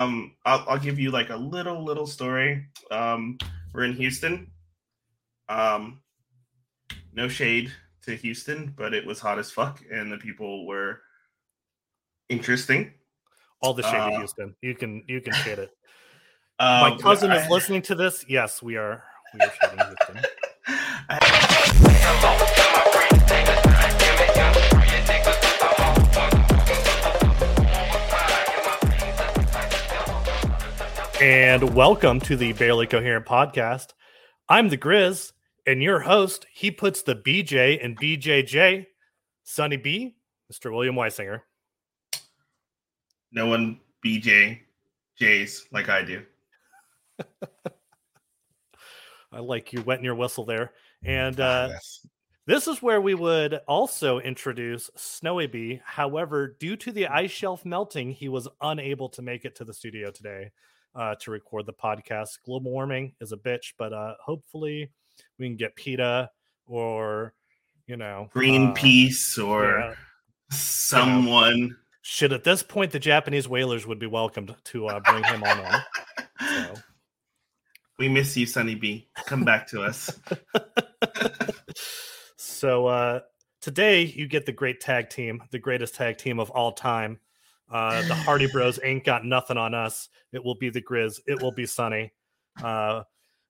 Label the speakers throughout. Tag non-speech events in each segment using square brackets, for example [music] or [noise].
Speaker 1: um, I'll, I'll give you like a little little story. Um, we're in Houston. Um, no shade to Houston, but it was hot as fuck, and the people were interesting.
Speaker 2: All the shade
Speaker 1: Uh,
Speaker 2: of Houston. You can you can shade it.
Speaker 1: Uh, [laughs]
Speaker 2: My cousin
Speaker 1: I-
Speaker 2: is listening to this. Yes, we are. We are shading Houston. [laughs]
Speaker 1: I-
Speaker 2: And welcome to the Barely Coherent podcast. I'm the Grizz, and your host. He puts the BJ and BJJ, Sunny B, Mr. William Weisinger.
Speaker 1: no one BJ J's like I do. [laughs]
Speaker 2: I like you wetting your whistle there. And
Speaker 1: Ah,
Speaker 2: uh,
Speaker 1: yes.
Speaker 2: this is where we would also introduce Snowy B. However, due to the ice shelf melting, he was unable to make it to the studio today uh, to record the podcast. Global warming is a bitch, but uh, hopefully we can get PETA or, you know, uh,
Speaker 1: Greenpeace or
Speaker 2: yeah.
Speaker 1: someone.
Speaker 2: Shit, at this point, the Japanese whalers would be welcomed to uh, bring him on. on. So. [laughs]
Speaker 1: We miss you, Sunny B. Come back to us. [laughs]
Speaker 2: So uh, today you get the great tag team, the greatest tag team of all time. Uh, the Hardy Bros ain't got nothing on us. It will be the Grizz. It will be Sunny. Uh,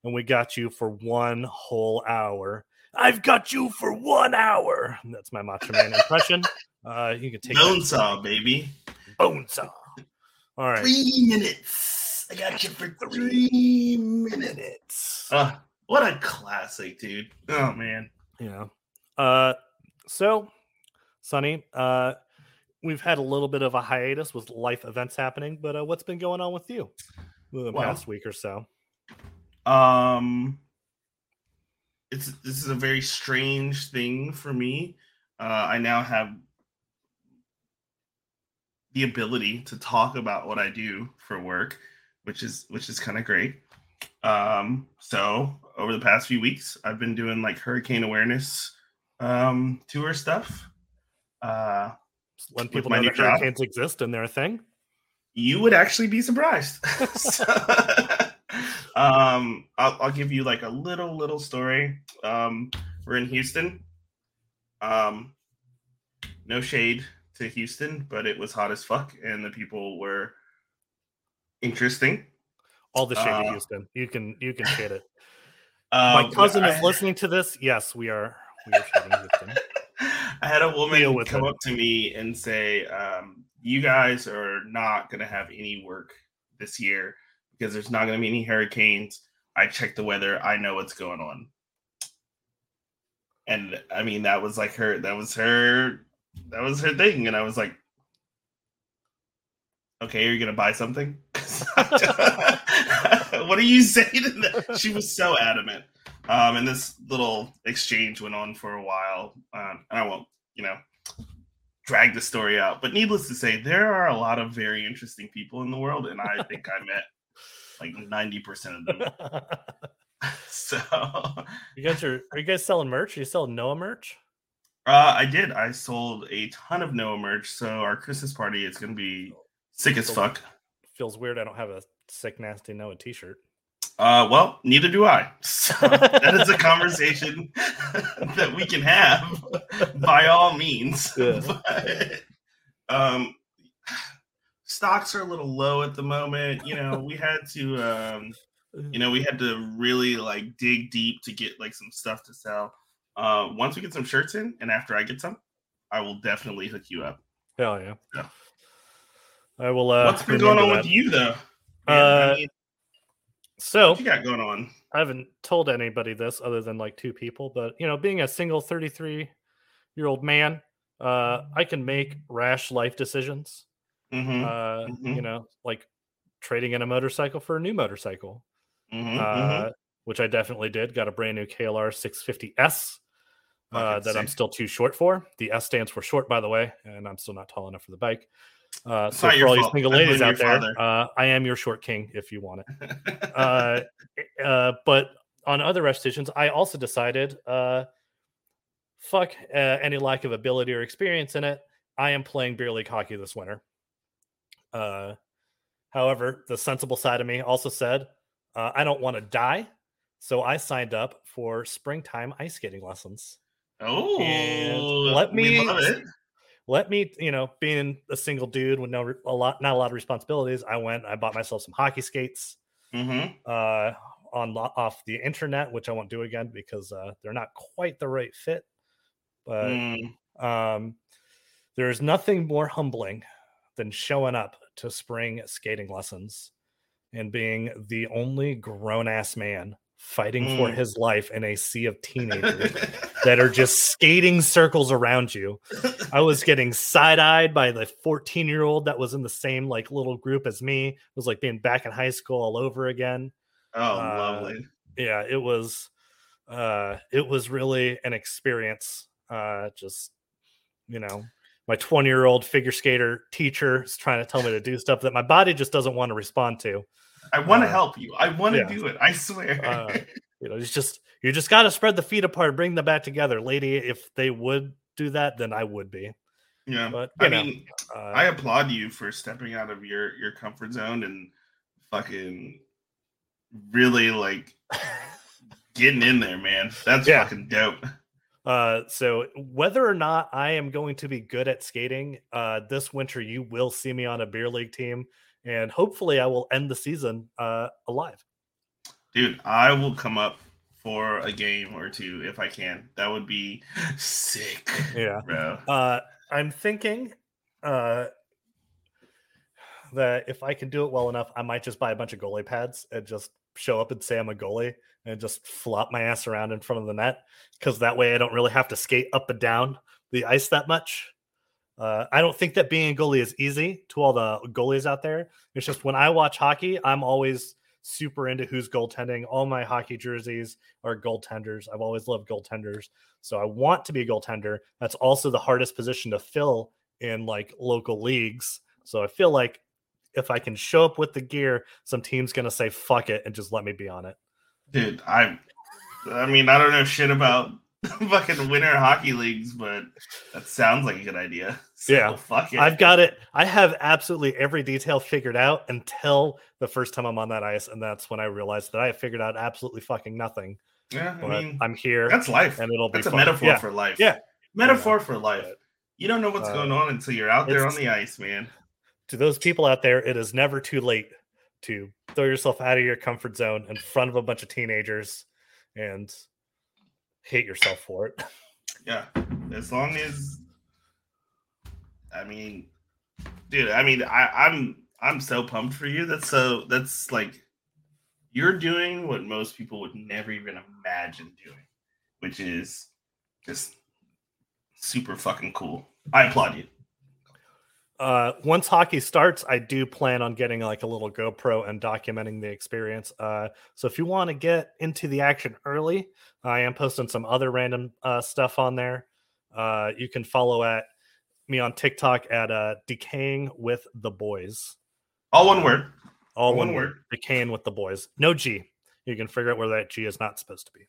Speaker 2: and we got you for one whole hour. I've got you for one hour. That's my Macho Man impression. [laughs] Uh, you can take
Speaker 1: Bone saw, baby.
Speaker 2: bone saw. All right.
Speaker 1: Three minutes. I got you for three minutes. Uh, what a classic, dude. Oh man.
Speaker 2: Yeah. Uh so Sunny, uh we've had a little bit of a hiatus with life events happening, but uh, what's been going on with you the
Speaker 1: Well-
Speaker 2: past week or so?
Speaker 1: Um it's this is a very strange thing for me. Uh I now have the ability to talk about what I do for work, which is which is kind of great. Um so over the past few weeks I've been doing like hurricane awareness um tour stuff. Uh
Speaker 2: When people
Speaker 1: my
Speaker 2: know that
Speaker 1: job?
Speaker 2: hurricanes exist and they're a thing.
Speaker 1: you would actually be surprised. [laughs] So, [laughs] um, I'll, I'll give you like a little little story. Um, we're in Houston. Um, no shade to Houston, but it was hot as fuck, and the people were interesting.
Speaker 2: All the shade
Speaker 1: Uh,
Speaker 2: of Houston. You can you can shade it. [laughs] My
Speaker 1: Um,
Speaker 2: cousin
Speaker 1: I-
Speaker 2: is listening to this. Yes, we are we are shading Houston.
Speaker 1: I had a woman come
Speaker 2: it.
Speaker 1: up to me and say, um, "You guys are not going to have any work this year because there's not going to be any hurricanes. I checked the weather. I know what's going on." And I mean, that was like her. That was her. That was her thing. And I was like, "Okay, are you going to buy something?" [laughs] [laughs] what are you saying? To that? She was so adamant. Um, and this little exchange went on for a while. Um, and I won't, you know, drag the story out. But needless to say, there are a lot of very interesting people in the world, and I think I met like ninety percent of them. [laughs] [laughs] So
Speaker 2: you guys are are you guys selling merch? Are you selling NOAA merch?
Speaker 1: uh, I did. I sold a ton of NOAA merch. So our Christmas party is going to be sick as fuck.
Speaker 2: Feels weird. I don't have a sick nasty NOAA t-shirt.
Speaker 1: Uh, well, neither do I. [laughs] So that is a [laughs] conversation [laughs] that we can have by all means.
Speaker 2: Yeah.
Speaker 1: But, um, stocks are a little low at the moment. You know, we had to, um, you know, we had to really like dig deep to get like some stuff to sell. Uh, once we get some shirts in, and after I get some, I will definitely hook you up.
Speaker 2: Hell yeah.
Speaker 1: Yeah.
Speaker 2: I will. Uh,
Speaker 1: What's been going on
Speaker 2: remember
Speaker 1: with you though? Man,
Speaker 2: Uh,
Speaker 1: I mean,
Speaker 2: So
Speaker 1: what you got going on?
Speaker 2: I haven't told anybody this other than like two people, but you know, being a single 33 year old man, uh, I can make rash life decisions.
Speaker 1: Mhm,
Speaker 2: Uh,
Speaker 1: mhm.
Speaker 2: You know, like trading in a motorcycle for a new motorcycle,
Speaker 1: mhm,
Speaker 2: uh,
Speaker 1: mhm.
Speaker 2: which I definitely did. Got a brand new KLR 650S. Uh, that I'm still too short for. The S stands for short, by the way, and I'm still not tall enough for the bike. Uh, so for all you single ladies out there, uh, I am your short king if you want it. [laughs] uh, uh, but on other decisions, I also decided, uh, fuck uh, any lack of ability or experience in it. I am playing beer league hockey this winter. Uh, However, the sensible side of me also said, uh, I don't want to die. So I signed up for springtime ice skating lessons.
Speaker 1: Oh,
Speaker 2: let
Speaker 1: we
Speaker 2: me-
Speaker 1: love it.
Speaker 2: Let me, you know, being a single dude with no a lot, not a lot of responsibilities, I went. I bought myself some hockey skates
Speaker 1: Mm-hmm.
Speaker 2: uh, on off the internet, which I won't do again because uh, they're not quite the right fit. But
Speaker 1: Mm.
Speaker 2: um, there's nothing more humbling than showing up to spring skating lessons and being the only grown ass man fighting for
Speaker 1: Mm.
Speaker 2: his life in a sea of teenagers [laughs] that are just skating circles around you. I was getting side eyed by the 14 year old that was in the same like little group as me. It was like being back in high school all over again.
Speaker 1: oh, lovely.
Speaker 2: Yeah, it was uh it was really an experience. Uh just you know, my 20 year old figure skater teacher is trying to tell me to do stuff that my body just doesn't want to respond to.
Speaker 1: I want to
Speaker 2: uh,
Speaker 1: help you. I want to
Speaker 2: yeah.
Speaker 1: do it. I swear.
Speaker 2: Uh, [laughs] You know, it's just you just got to spread the feet apart, bring them back together, lady. If they would do that, then I would be.
Speaker 1: yeah.
Speaker 2: But
Speaker 1: I
Speaker 2: know,
Speaker 1: mean,
Speaker 2: uh,
Speaker 1: I applaud you for stepping out of your your comfort zone and fucking really like getting in there, man. That's
Speaker 2: Yeah.
Speaker 1: fucking dope.
Speaker 2: Uh, so whether or not I am going to be good at skating, uh, this winter you will see me on a beer league team, and hopefully I will end the season uh alive.
Speaker 1: Dude, I will come up for a game or two if I can. That would be sick.
Speaker 2: Yeah.
Speaker 1: Bro.
Speaker 2: Uh, I'm thinking, uh, that if I can do it well enough, I might just buy a bunch of goalie pads and just show up and say I'm a goalie and just flop my ass around in front of the net because that way I don't really have to skate up and down the ice that much. Uh, I don't think that being a goalie is easy to all the goalies out there. It's just when I watch hockey, I'm always super into who's goaltending. All my hockey jerseys are goaltenders. I've always loved goaltenders. So I want to be a goaltender. That's also the hardest position to fill in like local leagues. So I feel like if I can show up with the gear, some team's gonna say fuck it and just let me be on it.
Speaker 1: Dude, I I mean, I don't know shit about [laughs] fucking winter hockey leagues, but that sounds like a good idea. [laughs] So,
Speaker 2: Yeah.
Speaker 1: fuck it.
Speaker 2: I've got it. I have absolutely every detail figured out until the first time I'm on that ice, and that's when I realized that I have figured out absolutely fucking nothing.
Speaker 1: yeah, I
Speaker 2: But
Speaker 1: mean,
Speaker 2: I'm here,
Speaker 1: that's life.
Speaker 2: and it'll be
Speaker 1: That's a
Speaker 2: fun.
Speaker 1: metaphor
Speaker 2: Yeah.
Speaker 1: for life.
Speaker 2: Yeah.
Speaker 1: Metaphor for life.
Speaker 2: But-
Speaker 1: You don't know what's
Speaker 2: Uh,
Speaker 1: going on until you're out there on the ice, man.
Speaker 2: to those people out there, it is never too late to throw yourself out of your comfort zone in front of a bunch of teenagers and hate yourself for it. [laughs]
Speaker 1: Yeah. As long as I mean, dude, I mean, I, I'm I'm so pumped for you. That's so that's like you're doing what most people would never even imagine doing, which is just super fucking cool. I applaud you.
Speaker 2: Uh, once hockey starts, I do plan on getting like a little GoPro and documenting the experience. Uh, so if you want to get into the action early, I am posting some other random uh, stuff on there. Uh, you can follow at me on TikTok at uh, decaying with the boys.
Speaker 1: All one word.
Speaker 2: All
Speaker 1: One
Speaker 2: one word.
Speaker 1: word.
Speaker 2: Decaying with the boys. No G. You can figure out where that G is not supposed to be.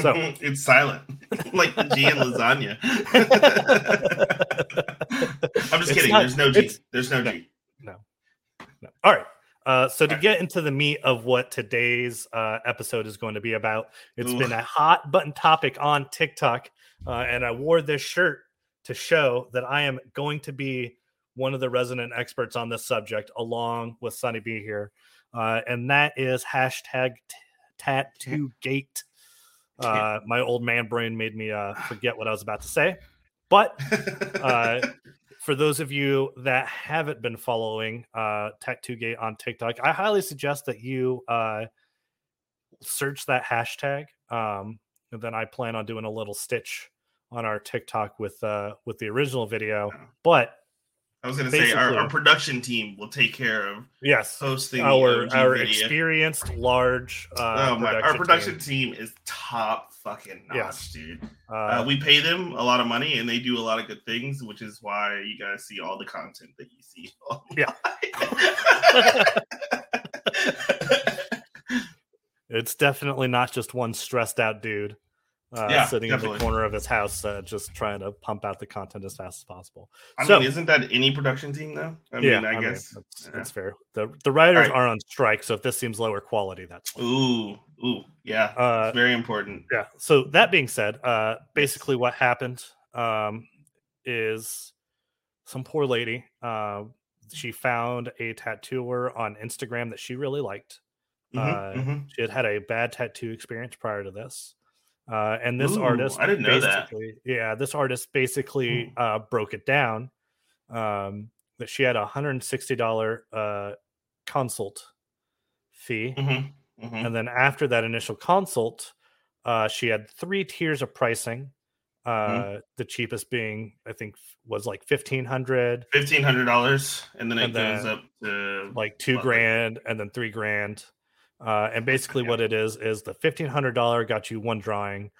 Speaker 2: So- [laughs]
Speaker 1: it's silent, [laughs] like the G in lasagna. [laughs] I'm just
Speaker 2: It's
Speaker 1: kidding.
Speaker 2: not-
Speaker 1: There's no G. There's no
Speaker 2: no.
Speaker 1: G.
Speaker 2: No. no. All right. Uh, so to get into the meat of what today's uh, episode is going to be about, it's
Speaker 1: Ooh.
Speaker 2: been a hot button topic on TikTok, uh, and I wore this shirt to show that I am going to be one of the resident experts on this subject, along with Sunny B here, uh, and that is hashtag t- tattoo gate. Uh, [laughs] my old man brain made me uh, forget what I was about to say, but uh, [laughs] for those of you that haven't been following uh, Tattoo Gate on TikTok, I highly suggest that you uh, search that hashtag. Um, and then I plan on doing a little stitch on our TikTok with uh, with the original video. But
Speaker 1: I was gonna say our, our production team will take care of
Speaker 2: yes,
Speaker 1: hosting
Speaker 2: our our
Speaker 1: video.
Speaker 2: experienced large uh,
Speaker 1: oh my,
Speaker 2: production
Speaker 1: our production
Speaker 2: team.
Speaker 1: team. is top fucking notch,
Speaker 2: Yes.
Speaker 1: dude.
Speaker 2: Uh,
Speaker 1: Uh, we pay them a lot of money and they do a lot of good things, which is why you guys see all the content that you see. [laughs]
Speaker 2: Yeah.
Speaker 1: yeah. [laughs]
Speaker 2: it's definitely not just one stressed out dude. Uh,
Speaker 1: Yeah,
Speaker 2: sitting in the corner of his house, uh, just trying to pump out the content as fast as possible.
Speaker 1: I
Speaker 2: So-
Speaker 1: mean, isn't that any production team though? I
Speaker 2: yeah,
Speaker 1: mean, I, guess.
Speaker 2: that's,
Speaker 1: yeah.
Speaker 2: that's fair. The the writers
Speaker 1: Alright.
Speaker 2: are on strike, so if this seems lower quality, that's why.
Speaker 1: Ooh, ooh, yeah,
Speaker 2: Uh,
Speaker 1: it's very important.
Speaker 2: yeah. So that being said, uh, basically what happened um, is some poor lady. Uh, she found a tattooer on Instagram that she really liked.
Speaker 1: Mhm,
Speaker 2: uh,
Speaker 1: mhm.
Speaker 2: She had had a bad tattoo experience prior to this. Uh, and this
Speaker 1: Ooh,
Speaker 2: artist,
Speaker 1: I didn't know that.
Speaker 2: basically, yeah, this artist basically
Speaker 1: Hmm.
Speaker 2: uh, broke it down um, that she had a hundred and sixty dollar uh, consult fee,
Speaker 1: Mhm, mhm.
Speaker 2: and then after that initial consult, uh, she had three tiers of pricing.
Speaker 1: Mm-hmm.
Speaker 2: Uh, The cheapest being, I think, was like fifteen hundred.
Speaker 1: Fifteen hundred dollars, and then it
Speaker 2: And
Speaker 1: goes
Speaker 2: then,
Speaker 1: up to
Speaker 2: like two grand, and then three grand. Uh, and basically,
Speaker 1: Yeah.
Speaker 2: what it is is the fifteen hundred dollar got you one drawing,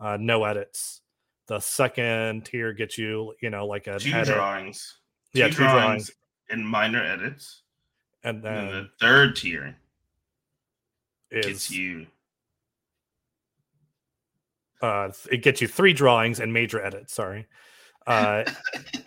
Speaker 2: uh, no edits. The second tier gets you, you know, like an
Speaker 1: two
Speaker 2: edit,
Speaker 1: drawings.
Speaker 2: yeah,
Speaker 1: two
Speaker 2: two drawings,
Speaker 1: drawings and minor edits.
Speaker 2: and
Speaker 1: And then
Speaker 2: then
Speaker 1: the third tier
Speaker 2: is
Speaker 1: gets you
Speaker 2: uh, it gets you three drawings and major edits. Sorry. Uh,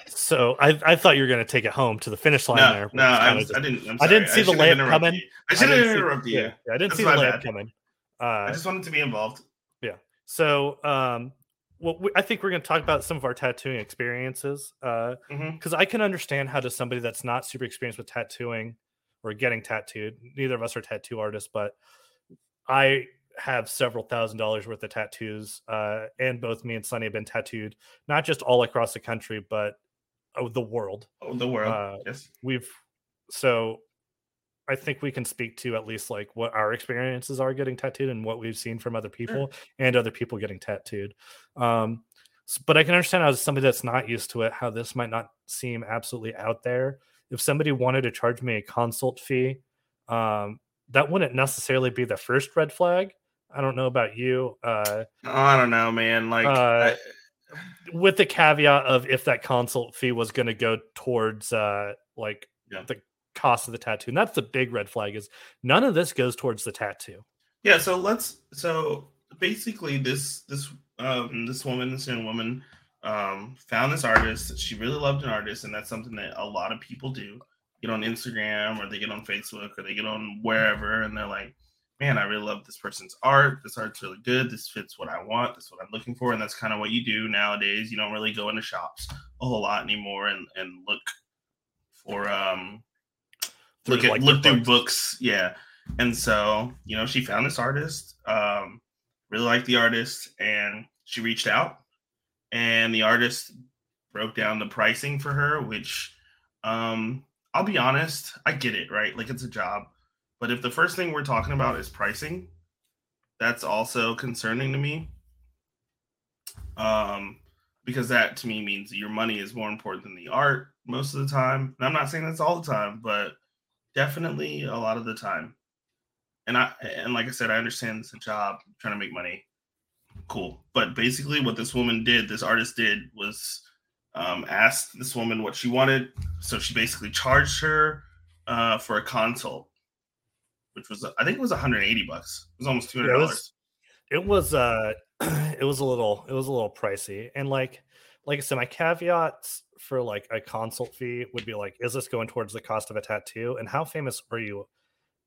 Speaker 2: so I, I thought you were going to take it home to the finish line
Speaker 1: no,
Speaker 2: there.
Speaker 1: no, I, was,
Speaker 2: just-
Speaker 1: I didn't. I'm
Speaker 2: I didn't
Speaker 1: sorry.
Speaker 2: see the
Speaker 1: shouldn't have
Speaker 2: layup coming.
Speaker 1: you. I
Speaker 2: I
Speaker 1: should
Speaker 2: didn't
Speaker 1: have
Speaker 2: see-
Speaker 1: interrupted you.
Speaker 2: yeah, I didn't
Speaker 1: That's
Speaker 2: see the layup
Speaker 1: bad.
Speaker 2: coming.
Speaker 1: I
Speaker 2: Uh,
Speaker 1: just wanted to be involved. Yeah.
Speaker 2: So um, well, we, I think we're going to talk about some of our tattooing experiences Uh, because
Speaker 1: Mhm.
Speaker 2: I can understand how does somebody that's not super experienced with tattooing or getting tattooed. Neither of us are tattoo artists, but I have several thousand dollars worth of tattoos, uh, and both me and Sunny have been tattooed, not just all across the country, but oh, the world.
Speaker 1: Oh, the world.
Speaker 2: Uh,
Speaker 1: yes.
Speaker 2: We've so I think we can speak to at least like what our experiences are getting tattooed and what we've seen from other people and other people getting tattooed. Um, but I can understand as somebody that's not used to it, how this might not seem absolutely out there. If somebody wanted to charge me a consult fee, um, that wouldn't necessarily be the first red flag. I don't know about you. Uh,
Speaker 1: Oh, I don't know, man. Like,
Speaker 2: uh,
Speaker 1: I-
Speaker 2: with the caveat of if that consult fee was going to go towards uh like
Speaker 1: Yeah.
Speaker 2: the cost of the tattoo and that's the big red flag is none of this goes towards the tattoo
Speaker 1: yeah. So let's. So basically, this this um this woman, this young woman, um, found this artist. She really loved an artist, and that's something that a lot of people do. Get on Instagram or they get on Facebook or they get on wherever, and they're like, "Man, I really love this person's art. This art's really good. This fits what I want. This is what I'm looking for." And that's kind of what you do nowadays. You don't really go into shops a whole lot anymore and and look for um
Speaker 2: Through,
Speaker 1: look at
Speaker 2: like,
Speaker 1: look through books. yeah and so you know she found this artist um really liked the artist and she reached out and the artist broke down the pricing for her which um i'll be honest i get it right like it's a job but if the first thing we're talking about is pricing that's also concerning to me. Um because that to me means your money is more important than the art most of the time. And i'm not saying that's all the time but definitely a lot of the time. And i and like i said i understand it's a job trying to make money. Cool. But basically what this woman did this artist did was um, asked this woman what she wanted. So she basically charged her uh, for a consult which was i think it was 180 bucks. It was almost 200
Speaker 2: Yeah, it
Speaker 1: dollars.
Speaker 2: was- it was uh [clears throat] it was a little it was a little pricey. And like like i said my caveats for like a consult fee would be like is this going towards the cost of a tattoo? And how famous are you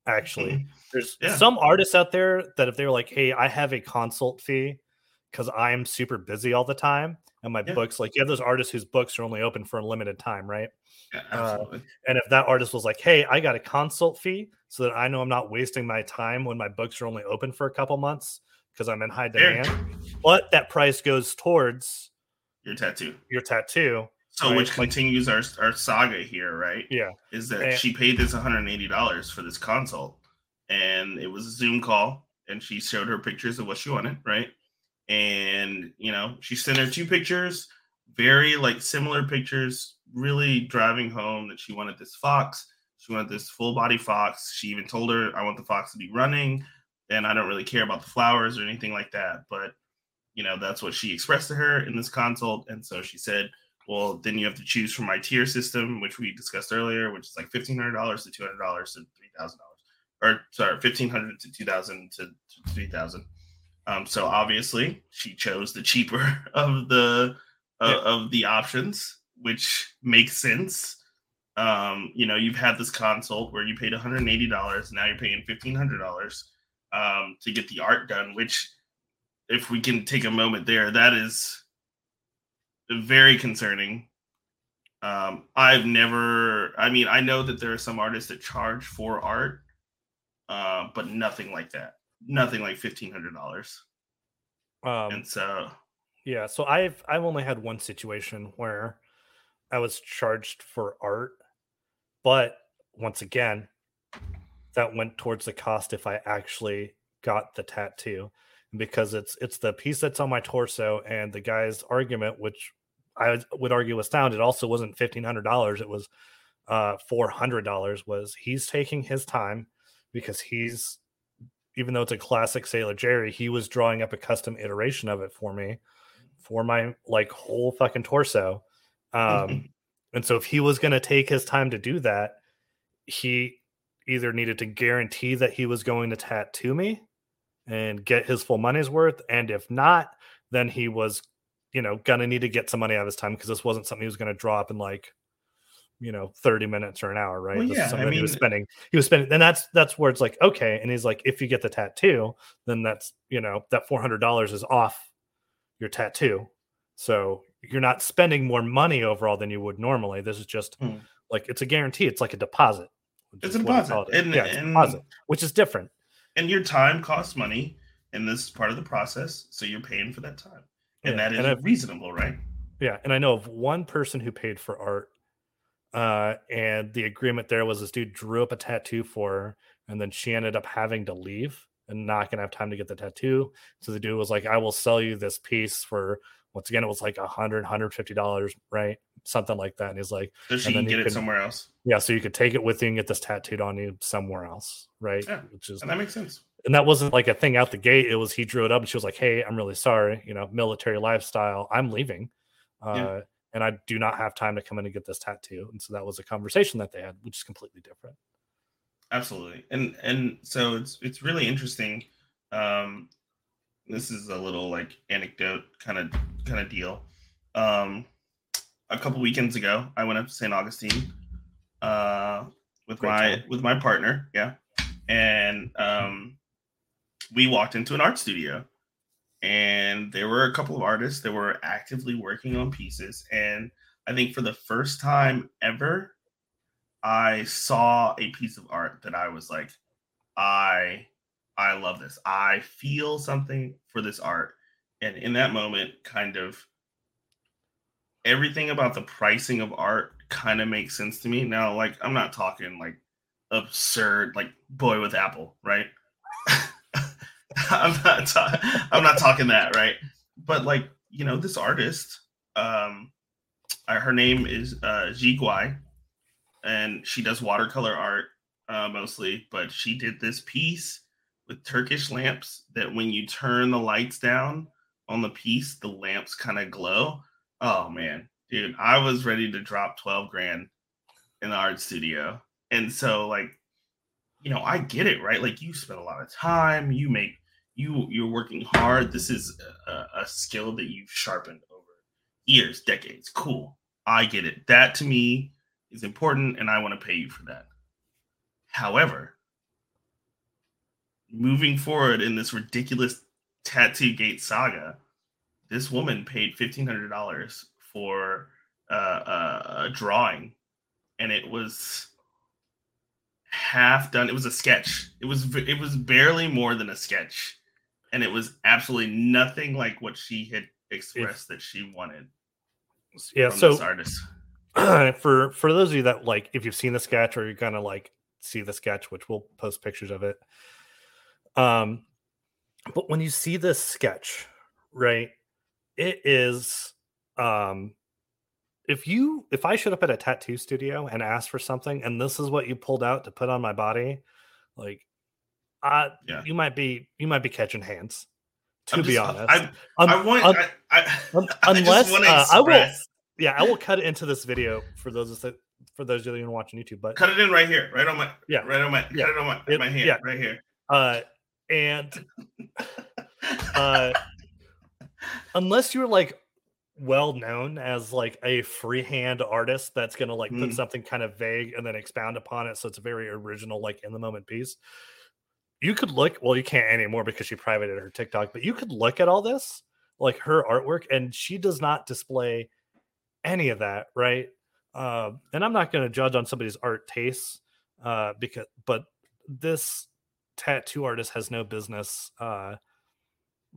Speaker 2: actually? There's
Speaker 1: Yeah.
Speaker 2: some artists out there that if they're like hey i have a consult fee because i'm super busy all the time and my
Speaker 1: Yeah.
Speaker 2: books like you have those artists whose books are only open for a limited time right?
Speaker 1: Yeah,
Speaker 2: Uh, and if that artist was like, "Hey, I got a consult fee so that I know I'm not wasting my time when my books are only open for a couple months because I'm in high demand," but that price goes towards
Speaker 1: your tattoo.
Speaker 2: your tattoo.
Speaker 1: so
Speaker 2: Right,
Speaker 1: which
Speaker 2: like-
Speaker 1: continues our, our saga here right?
Speaker 2: Yeah,
Speaker 1: is that
Speaker 2: And-
Speaker 1: she paid this $180 for this consult and it was a zoom call and she showed her pictures of what she wanted right? And you know she sent her two pictures very like similar pictures really driving home that she wanted this fox she wanted this full body fox she even told her i want the fox to be running and i don't really care about the flowers or anything like that but you know that's what she expressed to her in this consult and so she said well then you have to choose from my tier system which we discussed earlier which is like $1500 to $200 to $3000 or sorry 1500 to 2000 to, to 3000 Um, so obviously, she chose the cheaper [laughs] of the uh,
Speaker 2: Yeah.
Speaker 1: of the options, which makes sense. Um, you know, you've had this consult where you paid one hundred and eighty dollars, now you're paying fifteen hundred dollars um, to get the art done. Which, if we can take a moment there, that is very concerning. Um, I've never. I mean, I know that there are some artists that charge for art, uh, but nothing like that. Nothing like fifteen hundred dollars.
Speaker 2: Um,
Speaker 1: And so,
Speaker 2: Yeah, so I've I've only had one situation where I was charged for art, but once again, that went towards the cost if I actually got the tattoo because it's it's the piece that's on my torso and the guy's argument which I would- argue was sound it also wasn't $1500 it was uh $400 was he's taking his time because he's even though it's a classic Sailor Jerry he was drawing up a custom iteration of it for me for my like whole fucking torso. [laughs] Um, and so if he was going to take his time to do that, he either needed to guarantee that he was going to tattoo me and get his full money's worth. And if not, then he was, you know, going to need to get some money out of his time because this wasn't something he was going to draw up in like, you know, 30 minutes or an hour, right?
Speaker 1: Well,
Speaker 2: This is
Speaker 1: yeah, I
Speaker 2: that he was spending. He was spending, and that's that's where it's like, okay. And he's like, if you get the tattoo, then that's you know, that four hundred dollars is off your tattoo. So you're not spending more money overall than you would normally. This is just
Speaker 1: Hmm.
Speaker 2: like it's a guarantee. It's like a deposit.
Speaker 1: It's a deposit,
Speaker 2: it.
Speaker 1: and-
Speaker 2: yeah, it's a
Speaker 1: and-
Speaker 2: deposit, which is different.
Speaker 1: and your time costs money, and this is part of the process. So you're paying for that time, and
Speaker 2: Yeah,
Speaker 1: that is
Speaker 2: and
Speaker 1: reasonable, right?
Speaker 2: Yeah, and I know of one person who paid for art, uh, and the agreement there was this dude drew up a tattoo for her, and then she ended up having to leave and not gonna have time to get the tattoo. So the dude was like, "I will sell you this piece for." Once again, it was like a hundred, hundred fifty dollars, right? Something like that. And he's like,
Speaker 1: So she
Speaker 2: And then
Speaker 1: can get it somewhere else,
Speaker 2: Yeah, so you could take it with you and get this tattooed on you somewhere else, right?
Speaker 1: Yeah,
Speaker 2: Which is
Speaker 1: and that makes sense.
Speaker 2: and that wasn't like a thing out the gate. It was he drew it up and she was like, Hey, I'm really sorry, you know, military lifestyle, I'm leaving. Uh
Speaker 1: Yeah.
Speaker 2: and I do not have time to come in and get this tattoo. And so that was a conversation that they had, which is completely different.
Speaker 1: Absolutely, and and so it's it's really interesting. Um, this is a little like anecdote kind of kind of deal. Um, a couple weekends ago, I went up to St. Augustine uh, with
Speaker 2: Great
Speaker 1: my
Speaker 2: time.
Speaker 1: with my partner, yeah, and um, we walked into an art studio, and there were a couple of artists that were actively working on pieces, and I think for the first time ever, I saw a piece of art that I was like, I I love this. I feel something for this art. And in that moment, kind of everything about the pricing of art kind of makes sense to me. Now, like I'm not talking like absurd like boy with apple, right? [laughs] I'm not ta- I'm not talking that, right? But like, you know, this artist, um uh, her name is uh Ji Guai, and she does watercolor art uh, mostly, but she did this piece with Turkish lamps that when you turn the lights down on the piece, the lamps kind of glow. Oh man, dude, I was ready to drop 12 grand in the art studio. And so like, you know, I get it, right? Like you spend a lot of time, you make you you're working hard. This is a, a skill that you've sharpened over years, decades. Cool. I get it. That to me is important and I want to pay you for that. However, moving forward in this ridiculous tattoo gate saga, this woman paid fifteen hundred dollars for uh, a, a drawing, and it was half done. It was a sketch. It was it was barely more than a sketch, and it was absolutely nothing like what she had expressed that she wanted
Speaker 2: Yeah.
Speaker 1: from
Speaker 2: So
Speaker 1: this artist. [clears throat]
Speaker 2: for for those of you that like if you've seen the sketch or you're gonna like see the sketch which we'll post pictures of it um but when you see this sketch right it is um if you if i showed up at a tattoo studio and asked for something and this is what you pulled out to put on my body like uh
Speaker 1: Yeah.
Speaker 2: you might be you might be catching hands to
Speaker 1: I'm
Speaker 2: be
Speaker 1: just-
Speaker 2: honest
Speaker 1: I,
Speaker 2: Un-
Speaker 1: I want.
Speaker 2: un-
Speaker 1: I, I, [laughs] I just
Speaker 2: unless uh, I will yeah i will cut into this video for those that for those of you watching youtube but
Speaker 1: cut it in right here, right on my,
Speaker 2: Yeah.
Speaker 1: right on my,
Speaker 2: Yeah.
Speaker 1: cut it on my,
Speaker 2: It-
Speaker 1: my hand,
Speaker 2: yeah.
Speaker 1: right here.
Speaker 2: uh and uh, unless you're like well known as like a freehand artist that's going to like put
Speaker 1: Mm.
Speaker 2: something kind of vague and then expound upon it so it's a very original like in the moment piece you could look well you can't anymore because she privated her tiktok but you could look at all this like her artwork and she does not display any of that right um and i'm not going to judge on somebody's art tastes uh because but this tattoo artist has no business uh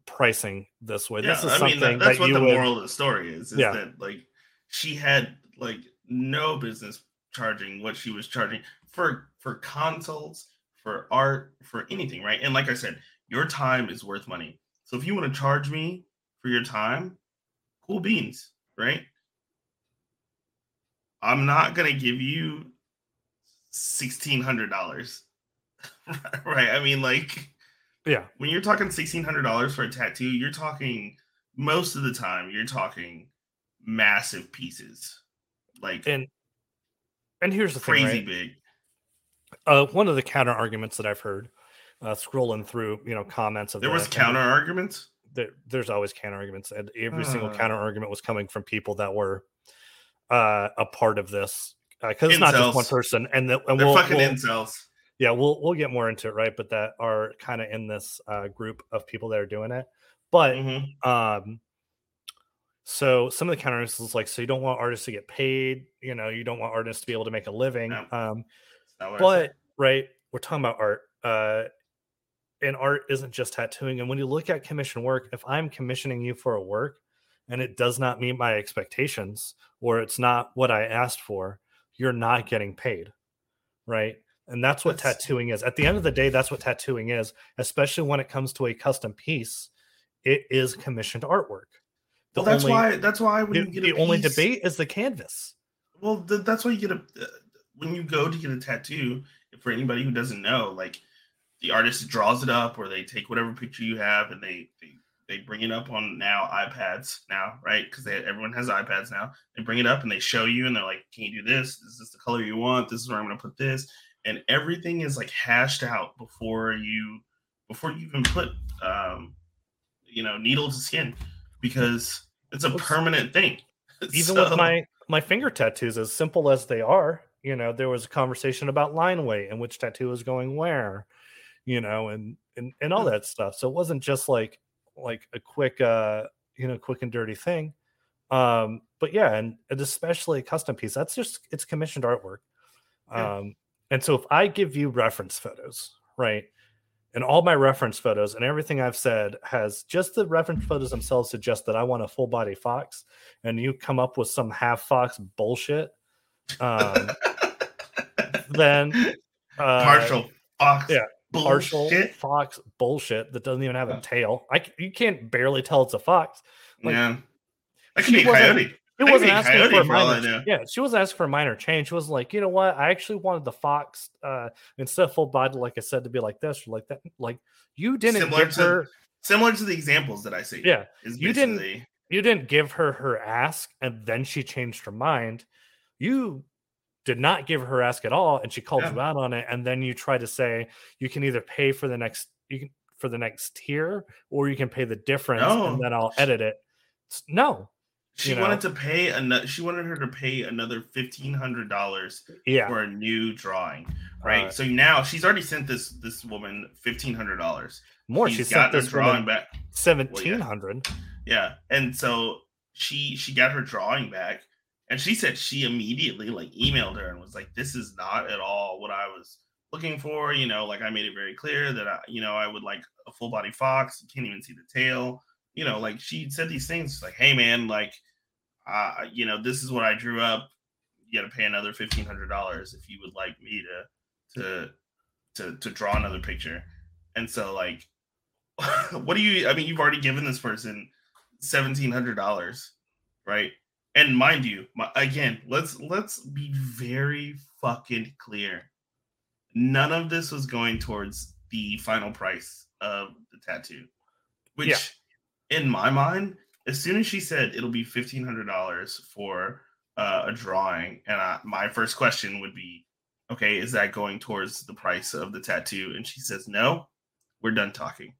Speaker 2: pricing this way
Speaker 1: Yeah,
Speaker 2: this is
Speaker 1: I
Speaker 2: something
Speaker 1: mean that, that's
Speaker 2: that
Speaker 1: what
Speaker 2: you
Speaker 1: the
Speaker 2: would
Speaker 1: moral of the story is. Is
Speaker 2: Yeah.
Speaker 1: that like she had like no business charging what she was charging for for consults, for art, for anything, right? And like I said, your time is worth money. So if you want to charge me for your time, cool beans, right? I'm not gonna give you sixteen hundred dollars, [laughs] right? I mean, like
Speaker 2: yeah
Speaker 1: when you're talking sixteen hundred dollars for a tattoo, you're talking most of the time you're talking massive pieces, like
Speaker 2: and and here's the thing
Speaker 1: crazy
Speaker 2: right?
Speaker 1: big.
Speaker 2: uh, one of the counter arguments that I've heard, uh, scrolling through, you know, comments of
Speaker 1: There
Speaker 2: the-
Speaker 1: was counter arguments.
Speaker 2: There, there's always counter arguments, and every single
Speaker 1: Uh.
Speaker 2: counter argument was coming from people that were uh, a part of this because it's not just one person, and the, and
Speaker 1: They're
Speaker 2: we'll,
Speaker 1: fucking
Speaker 2: we'll-
Speaker 1: incels.
Speaker 2: Yeah, we'll we'll get more into it, right? But that are kind of in this uh, group of people that are doing it, but
Speaker 1: Mhm.
Speaker 2: um so some of the counter is like so you don't want artists to get paid you know you don't want artists to be able to make a living
Speaker 1: No.
Speaker 2: um
Speaker 1: That's not what I
Speaker 2: but right we're talking about art uh and art isn't just tattooing and when you look at commission work if i'm commissioning you for a work and it does not meet my expectations or it's not what i asked for you're not getting paid right and that's what
Speaker 1: That's-
Speaker 2: tattooing is at the end of the day that's what tattooing is especially when it comes to a custom piece it is commissioned artwork The
Speaker 1: well, that's
Speaker 2: only-
Speaker 1: why. That's why when
Speaker 2: the,
Speaker 1: you get
Speaker 2: the
Speaker 1: a
Speaker 2: only debate is the canvas
Speaker 1: Well, th- that's why you get a uh, when you go to get a tattoo. For anybody who doesn't know, like the artist draws it up, or they take whatever picture you have and they they, they bring it up on now iPads now, right? Because everyone has iPads now. They bring it up and they show you, and they're like, "Can you do this? Is this the color you want? This is where I'm going to put this." And everything is like hashed out before you before you even put um you know needle to skin because it's a permanent thing. [laughs]
Speaker 2: even
Speaker 1: So-
Speaker 2: with my my finger tattoos as simple as they are you know there was a conversation about line weight and which tattoo was going where you know and and, and all that stuff. So it wasn't just like like a quick uh you know quick and dirty thing. Um but yeah and, and especially a custom piece that's just it's commissioned artwork.
Speaker 1: Yeah.
Speaker 2: um and so if i give you reference photos right and all my reference photos and everything I've said has just the reference photos themselves suggest that I want a full body fox, and you come up with some half fox bullshit, um, [laughs] then uh,
Speaker 1: partial fox
Speaker 2: yeah, partial
Speaker 1: bullshit.
Speaker 2: fox bullshit that doesn't even have a tail. I you can't barely tell it's a fox. like,
Speaker 1: yeah, that
Speaker 2: she
Speaker 1: could be a coyote. That
Speaker 2: wasn't asking for a
Speaker 1: for all I
Speaker 2: minor. Yeah, she wasn't asking for a minor change. She was like, you know what? I actually wanted the fox uh, instead of full body, like I said, to be like this or like that. Like you didn't
Speaker 1: Similar
Speaker 2: give
Speaker 1: to-
Speaker 2: her.
Speaker 1: Similar to the examples that I see.
Speaker 2: Yeah, you didn't- you didn't give her her ask and then she changed her mind you did not give her her ask at all and she called
Speaker 1: Yeah.
Speaker 2: you out on it and then you try to say you can either pay for the next you can for the next tier or you can pay the difference
Speaker 1: No.
Speaker 2: and then i'll edit it no
Speaker 1: She
Speaker 2: you know.
Speaker 1: wanted to pay another. She wanted her to pay another fifteen hundred dollars
Speaker 2: yeah
Speaker 1: for a new drawing, right?
Speaker 2: Uh,
Speaker 1: so now she's already sent this this woman fifteen hundred dollars.
Speaker 2: more
Speaker 1: She's
Speaker 2: she sent
Speaker 1: got
Speaker 2: this
Speaker 1: drawing back.
Speaker 2: 1700
Speaker 1: Yeah, and so she she got her drawing back, and she said she immediately like emailed her and was like, "This is not at all what I was looking for." You know, like I made it very clear that I, you know, I would like a full body fox. You can't even see the tail. You know, like she said these things like, "Hey, man, like, uh, you know, this is what I drew up. You got to pay another fifteen hundred dollars if you would like me to to to to draw another picture." And so like [laughs] what do you i mean you've already given this person $1700 right and mind you my, again let's let's be very fucking clear none of this was going towards the final price of the tattoo which
Speaker 2: Yeah.
Speaker 1: in my mind as soon as she said it'll be $1500 for uh, a drawing and I, my first question would be okay is that going towards the price of the tattoo and she says no we're done talking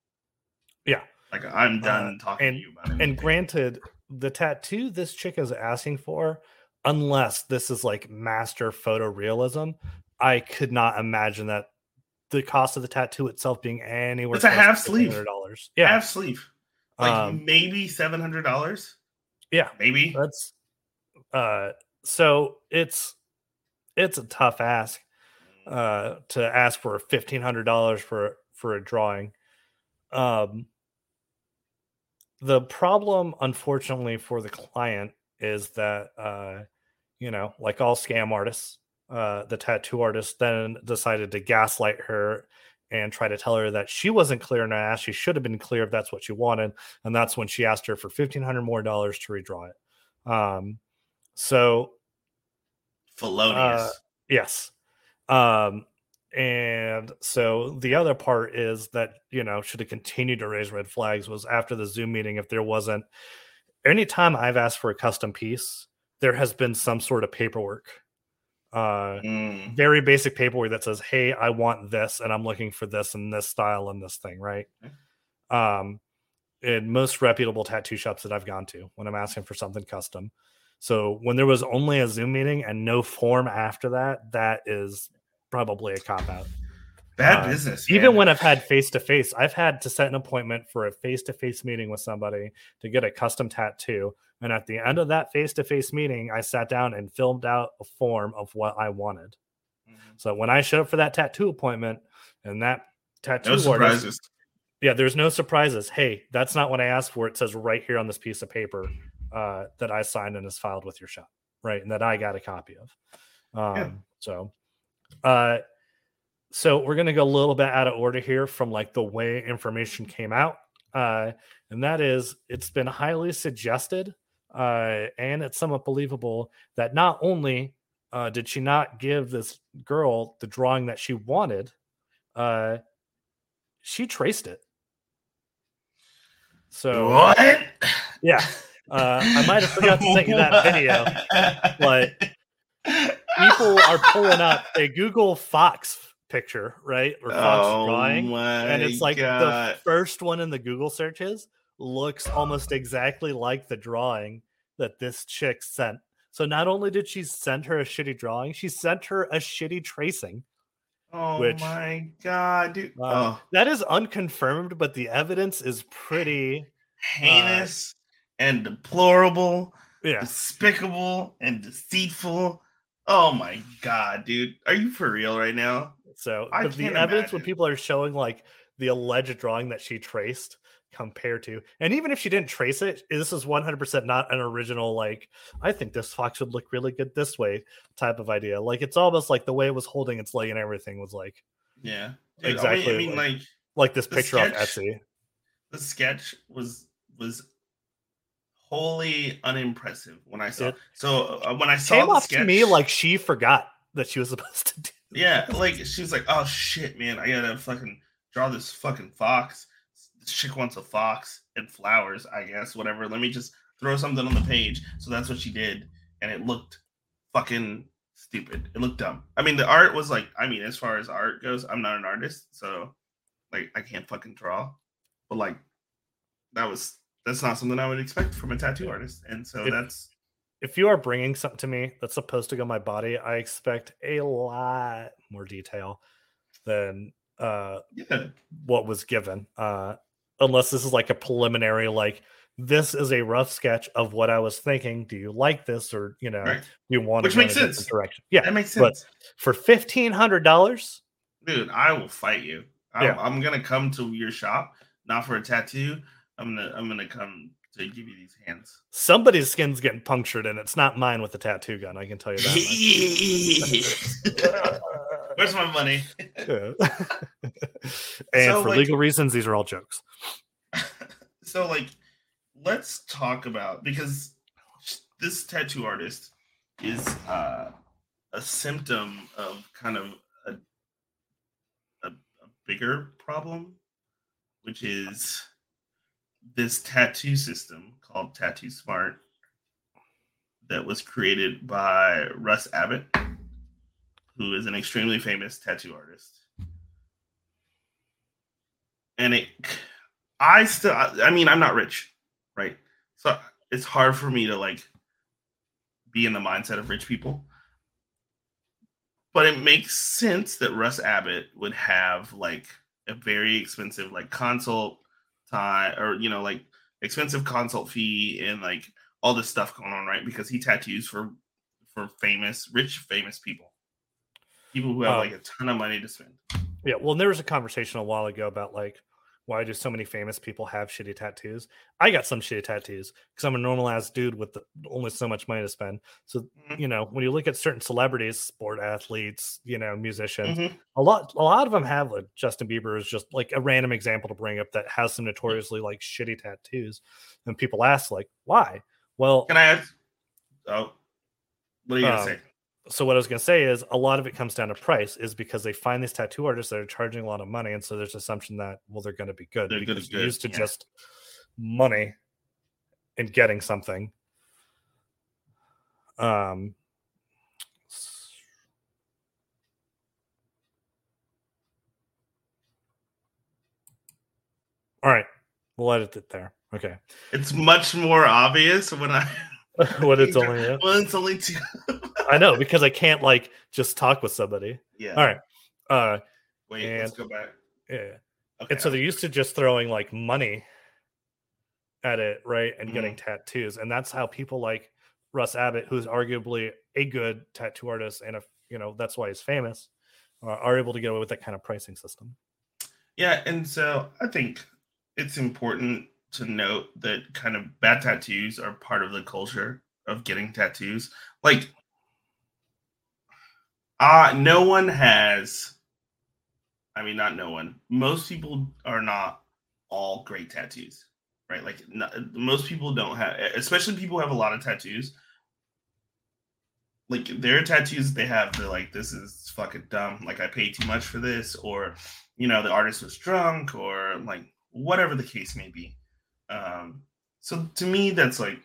Speaker 1: Yeah, Like I'm done uh, talking
Speaker 2: and,
Speaker 1: to you about it.
Speaker 2: And granted, the tattoo this chick is asking for, unless this is like master photorealism, I could not imagine that the cost of the tattoo itself being anywhere.
Speaker 1: It's a half sleeve.
Speaker 2: Dollars. Yeah,
Speaker 1: half sleeve. Like um, maybe seven hundred dollars.
Speaker 2: Yeah,
Speaker 1: maybe
Speaker 2: that's. Uh, so it's it's a tough ask uh to ask for fifteen hundred dollars for for a drawing. Um, the problem, unfortunately, for the client is that uh, you know, like all scam artists, uh, the tattoo artist then decided to gaslight her and try to tell her that she wasn't clear and asked she should have been clear if that's what she wanted and that's when she asked her for 1500 more dollars to redraw it. Um so
Speaker 1: felonious. Uh,
Speaker 2: yes. Um and so the other part is that you know should have continued to raise red flags was after the zoom meeting if there wasn't anytime i've asked for a custom piece there has been some sort of paperwork uh mm. very basic paperwork that says hey i want this and i'm looking for this and this style and this thing right okay. um in most reputable tattoo shops that i've gone to when i'm asking for something custom so when there was only a zoom meeting and no form after that that is probably a cop out
Speaker 1: bad uh, business
Speaker 2: man. even when i've had face to face i've had to set an appointment for a face to face meeting with somebody to get a custom tattoo and at the end of that face to face meeting, I sat down and filmed out a form of what I wanted. Mm-hmm. So when I showed up for that tattoo appointment and that tattoo
Speaker 1: no surprises. Artist,
Speaker 2: yeah, there's no surprises. Hey, that's not what I asked for. It says right here on this piece of paper uh, that I signed and is filed with your shop, right? And that I got a copy of. Um, yeah. So, uh, so we're gonna go a little bit out of order here from like the way information came out, uh, and that is it's been highly suggested uh, and it's somewhat believable that not only uh, did she not give this girl the drawing that she wanted, uh, she traced it. So
Speaker 1: what?
Speaker 2: Yeah, uh, I might have forgot to send you that video, but people are pulling up a Google Fox picture, right, or Fox oh drawing, and it's like God. the first one in the Google searches looks almost exactly like the drawing that this chick sent. So not only did she send her a shitty drawing, she sent her a shitty tracing.
Speaker 1: Oh which, my god, dude. Uh,
Speaker 2: oh. That is unconfirmed, but the evidence is pretty
Speaker 1: heinous uh, and deplorable,
Speaker 2: yeah.
Speaker 1: despicable and deceitful. Oh my god, dude. Are you for real right now?
Speaker 2: So the, the evidence imagine. when people are showing like the alleged drawing that she traced compare to. And even if she didn't trace it, this is 100% not an original, like, I think this fox would look really good this way type of idea. Like, it's almost like the way it was holding its leg and everything was like,
Speaker 1: yeah,
Speaker 2: Dude, exactly.
Speaker 1: I mean, like, like,
Speaker 2: like this picture sketch, on Etsy.
Speaker 1: The sketch was, was, wholly unimpressive when I saw. It so uh, when I saw
Speaker 2: came
Speaker 1: off sketch,
Speaker 2: to me like she forgot that she was [laughs] supposed to do.
Speaker 1: Yeah, like she was like, "Oh shit, man, I gotta fucking draw this fucking fox." Chick wants a fox and flowers, I guess, whatever. Let me just throw something on the page. So that's what she did. And it looked fucking stupid. It looked dumb. I mean, the art was like, I mean, as far as art goes, I'm not an artist. So, like, I can't fucking draw. But, like, that was, that's not something I would expect from a tattoo artist. And so if, that's.
Speaker 2: If you are bringing something to me that's supposed to go on my body, I expect a lot more detail than uh yeah. what was given. Uh unless this is like a preliminary like this is a rough sketch of what I was thinking. Do you like this, or you know, right. you want
Speaker 1: which makes sense?
Speaker 2: Direction, yeah,
Speaker 1: that makes sense. But
Speaker 2: for fifteen hundred dollars,
Speaker 1: dude, I will fight you. I'm, yeah. I'm gonna come to your shop not for a tattoo. I'm gonna I'm gonna come to give you these hands.
Speaker 2: Somebody's skin's getting punctured, and it's not mine with the tattoo gun. I can tell you
Speaker 1: that. [laughs] [laughs] Where's my money? [laughs]
Speaker 2: and so, for like, legal reasons, these are all jokes. [laughs]
Speaker 1: So, like, let's talk about because this tattoo artist is uh, a symptom of kind of a, a, a bigger problem, which is this tattoo system called Tattoo Smart that was created by Russ Abbott who is an extremely famous tattoo artist. And it I still, I mean, I'm not rich, right? So it's hard for me to like be in the mindset of rich people. But it makes sense that Russ Abbott would have like a very expensive like consult time or you know like expensive consult fee and like all this stuff going on, right? Because he tattoos for for famous, rich, famous people, people who have um, like a ton of money to spend.
Speaker 2: Yeah, well, there was a conversation a while ago about like why do so many famous people have shitty tattoos? I got some shitty tattoos because I'm a normal ass dude with the, only so much money to spend. So mm-hmm. you know, when you look at certain celebrities, sport athletes, you know, musicians, mm-hmm. a lot a lot of them have like Justin Bieber is just like a random example to bring up that has some notoriously like shitty tattoos, and people ask like why. Well,
Speaker 1: can I ask? Oh, what are you gonna um, say?
Speaker 2: So what I was going to say is a lot of it comes down to price is because they find these tattoo artists that are charging a lot of money and so there's assumption that well they're going to be good
Speaker 1: they're
Speaker 2: because
Speaker 1: good,
Speaker 2: used to
Speaker 1: yeah.
Speaker 2: just money and getting something um all right we'll edit it there okay
Speaker 1: it's much more obvious when i [laughs]
Speaker 2: when it's [laughs] only
Speaker 1: yeah. well it's only two
Speaker 2: I know because I can't like just talk with somebody.
Speaker 1: Yeah.
Speaker 2: All right. Uh
Speaker 1: wait, and, let's go back.
Speaker 2: Yeah. Okay. And so they're used to just throwing like money at it, right? And mm-hmm. getting tattoos. And that's how people like Russ Abbott, who's arguably a good tattoo artist, and if you know, that's why he's famous, uh, are able to get away with that kind of pricing system.
Speaker 1: Yeah, and so I think it's important to note that kind of bad tattoos are part of the culture of getting tattoos. Like uh no one has I mean not no one. Most people are not all great tattoos, right? Like not, most people don't have especially people who have a lot of tattoos. Like their tattoos they have they're like this is fucking dumb. Like I paid too much for this or you know the artist was drunk or like whatever the case may be. Um so to me that's like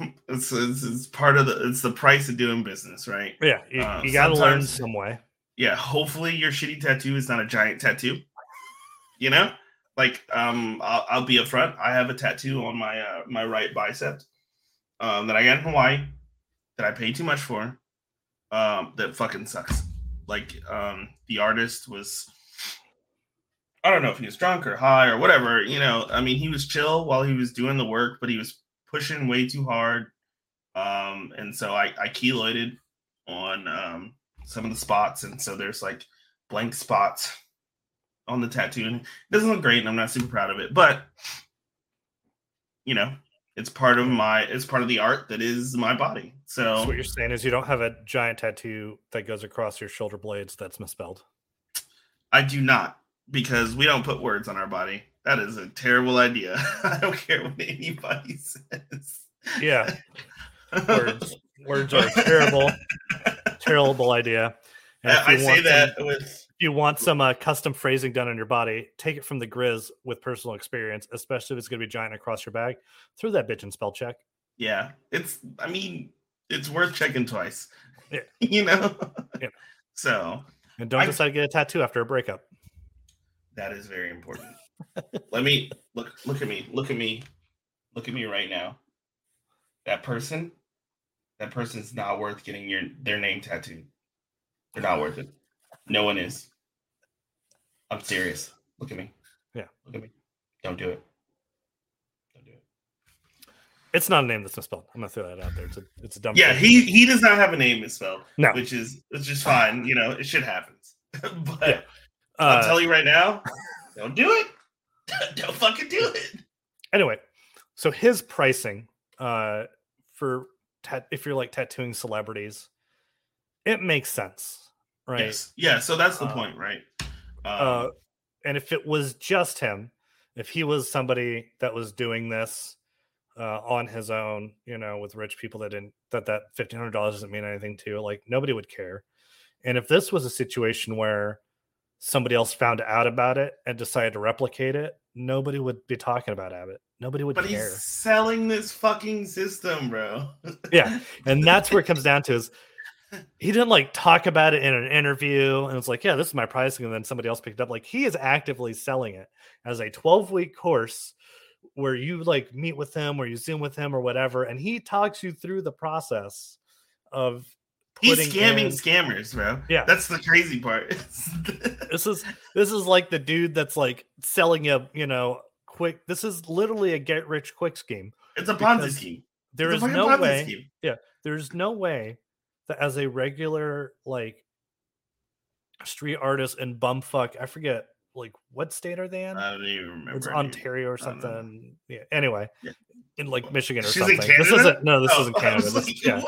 Speaker 1: it's, it's, it's, part of the it's the price of doing business, right?
Speaker 2: Yeah, you, uh, you got to learn some way.
Speaker 1: Yeah, hopefully your shitty tattoo is not a giant tattoo. You know, like um, I'll, I'll be upfront. I have a tattoo on my uh, my right bicep um, that I got in Hawaii that I paid too much for. Um, that fucking sucks. Like um, the artist was. I don't know if he was drunk or high or whatever. You know, I mean, he was chill while he was doing the work, but he was pushing way too hard. Um, and so I, I keloided on um, some of the spots. And so there's like blank spots on the tattoo. And it doesn't look great. And I'm not super proud of it. But, you know, it's part of my, it's part of the art that is my body. So,
Speaker 2: so what you're saying is you don't have a giant tattoo that goes across your shoulder blades that's misspelled.
Speaker 1: I do not because we don't put words on our body. That is a terrible idea. [laughs] I don't care what anybody says.
Speaker 2: Yeah. [laughs] Words. Words are terrible, terrible idea.
Speaker 1: I say that some, with. If
Speaker 2: you want some uh, custom phrasing done on your body, take it from the Grizz with personal experience, especially if it's going to be giant across your bag. Throw that bitch in spell check.
Speaker 1: Yeah, it's. I mean, it's worth checking twice.
Speaker 2: Yeah. [laughs]
Speaker 1: you know.
Speaker 2: Yeah.
Speaker 1: So.
Speaker 2: And don't I, decide to get a tattoo after a breakup.
Speaker 1: That is very important. [laughs] Let me look look at me. Look at me. Look at me right now. That person, that person's not worth getting your their name tattooed. They're not worth it. No one is. I'm serious. Look at me.
Speaker 2: Yeah.
Speaker 1: Look at me. Don't do it. Don't do it.
Speaker 2: It's not a name that's misspelled. I'm gonna throw that out there. It's a it's a dumb.
Speaker 1: Yeah, thing. he he does not have a name misspelled.
Speaker 2: No,
Speaker 1: which is it's just fine. You know, it shit happens. [laughs] but yeah. Uh, I'll tell you right now, don't do it. [laughs] Don't fucking do it.
Speaker 2: Anyway, so his pricing uh, for if you're like tattooing celebrities, it makes sense, right?
Speaker 1: Yes. Yeah. So that's the uh, point, right?
Speaker 2: Uh, uh, and if it was just him, if he was somebody that was doing this uh, on his own, you know, with rich people that didn't that that fifteen hundred dollars doesn't mean anything to, like nobody would care. And if this was a situation where somebody else found out about it and decided to replicate it, nobody would be talking about Abbott. Nobody would
Speaker 1: but
Speaker 2: care.
Speaker 1: he's selling this fucking system, bro.
Speaker 2: yeah, and that's where it comes down to is [laughs] he didn't like talk about it in an interview and it's like, yeah, this is my pricing. And then somebody else picked it up. Like he is actively selling it as a 12 week course where you like meet with him or you zoom with him or whatever. And he talks you through the process of
Speaker 1: He's scamming
Speaker 2: in-
Speaker 1: scammers, bro.
Speaker 2: Yeah.
Speaker 1: That's the crazy part. [laughs]
Speaker 2: this is this is like the dude that's like selling a you know, quick. This is literally a get rich quick scheme.
Speaker 1: it's a Ponzi scheme.
Speaker 2: There is no
Speaker 1: Ponzi
Speaker 2: way.
Speaker 1: scheme.
Speaker 2: There's no way that as a regular like street artist in bumfuck, I forget like what state are they in?
Speaker 1: I don't even remember.
Speaker 2: it's. Ontario or
Speaker 1: I don't know.
Speaker 2: something. Yeah. Anyway,
Speaker 1: Yeah.
Speaker 2: in like Michigan or
Speaker 1: She's in
Speaker 2: something. This isn't no, this
Speaker 1: Oh,
Speaker 2: isn't [laughs] Canada.
Speaker 1: was
Speaker 2: This-
Speaker 1: like,
Speaker 2: yeah.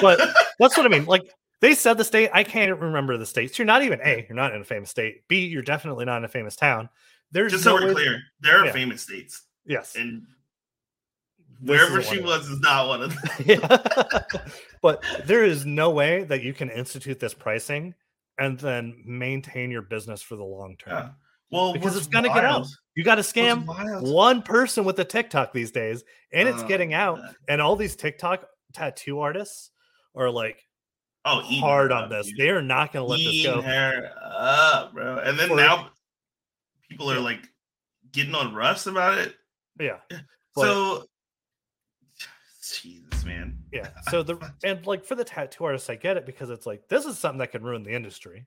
Speaker 2: But that's what I mean. Like they said the state, I can't remember the states. You're not even A, you're not in a famous state. B, you're definitely not in a famous town. There's
Speaker 1: just
Speaker 2: no
Speaker 1: so we're
Speaker 2: way-
Speaker 1: clear, there are
Speaker 2: Yeah.
Speaker 1: famous states,
Speaker 2: Yes.
Speaker 1: and wherever she was is not one of them. [laughs]
Speaker 2: yeah. but there is no way that you can institute this pricing and then maintain your business for the long term.
Speaker 1: Yeah. Well,
Speaker 2: Because it's gonna get out. You got to scam one person with a TikTok these days, and it's
Speaker 1: Oh,
Speaker 2: getting out.
Speaker 1: God.
Speaker 2: And all these TikTok tattoo artists are like
Speaker 1: Oh,
Speaker 2: hard on
Speaker 1: up,
Speaker 2: this.
Speaker 1: dude.
Speaker 2: They are not going to let this go.
Speaker 1: her up, bro. And then
Speaker 2: For-
Speaker 1: now people are
Speaker 2: Yeah.
Speaker 1: like getting on Russ about it.
Speaker 2: Yeah. But-
Speaker 1: so, [sighs] Jesus, man.
Speaker 2: Yeah. [laughs] So the and like for the tattoo artists, I get it because it's like this is something that could ruin the industry,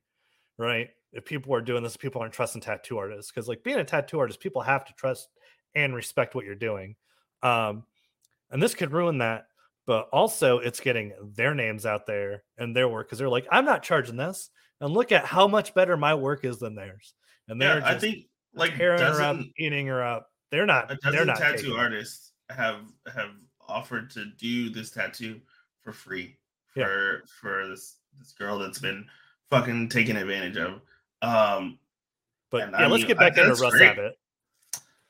Speaker 2: right? If people are doing this, people aren't trusting tattoo artists because like being a tattoo artist, people have to trust and respect what you're doing. Um, and this could ruin that. But also, it's getting their names out there and their work because they're like, I'm not charging this, and look at how much better my work is than theirs. And they're
Speaker 1: Yeah, I think like
Speaker 2: tearing her up, eating her up. They're not.
Speaker 1: a
Speaker 2: They're
Speaker 1: dozen
Speaker 2: not
Speaker 1: tattoo artists have have offered to do this tattoo for free
Speaker 2: Yeah.
Speaker 1: for for this this girl that's been fucking taken advantage of. Um,
Speaker 2: But yeah,
Speaker 1: I
Speaker 2: let's
Speaker 1: mean,
Speaker 2: get back into
Speaker 1: great.
Speaker 2: Abbott.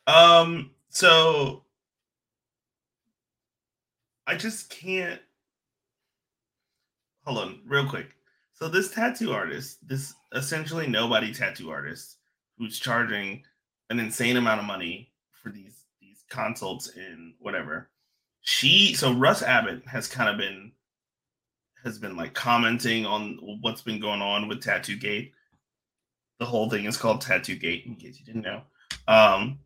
Speaker 1: Um, so I just can't hold on real quick. So this tattoo artist, this essentially nobody tattoo artist who's charging an insane amount of money for these these consults and whatever. She so Russ Abbott has kind of been has been like commenting on what's been going on with Tattoo Gate. The whole thing is called Tattoo Gate, in case you didn't know. Um,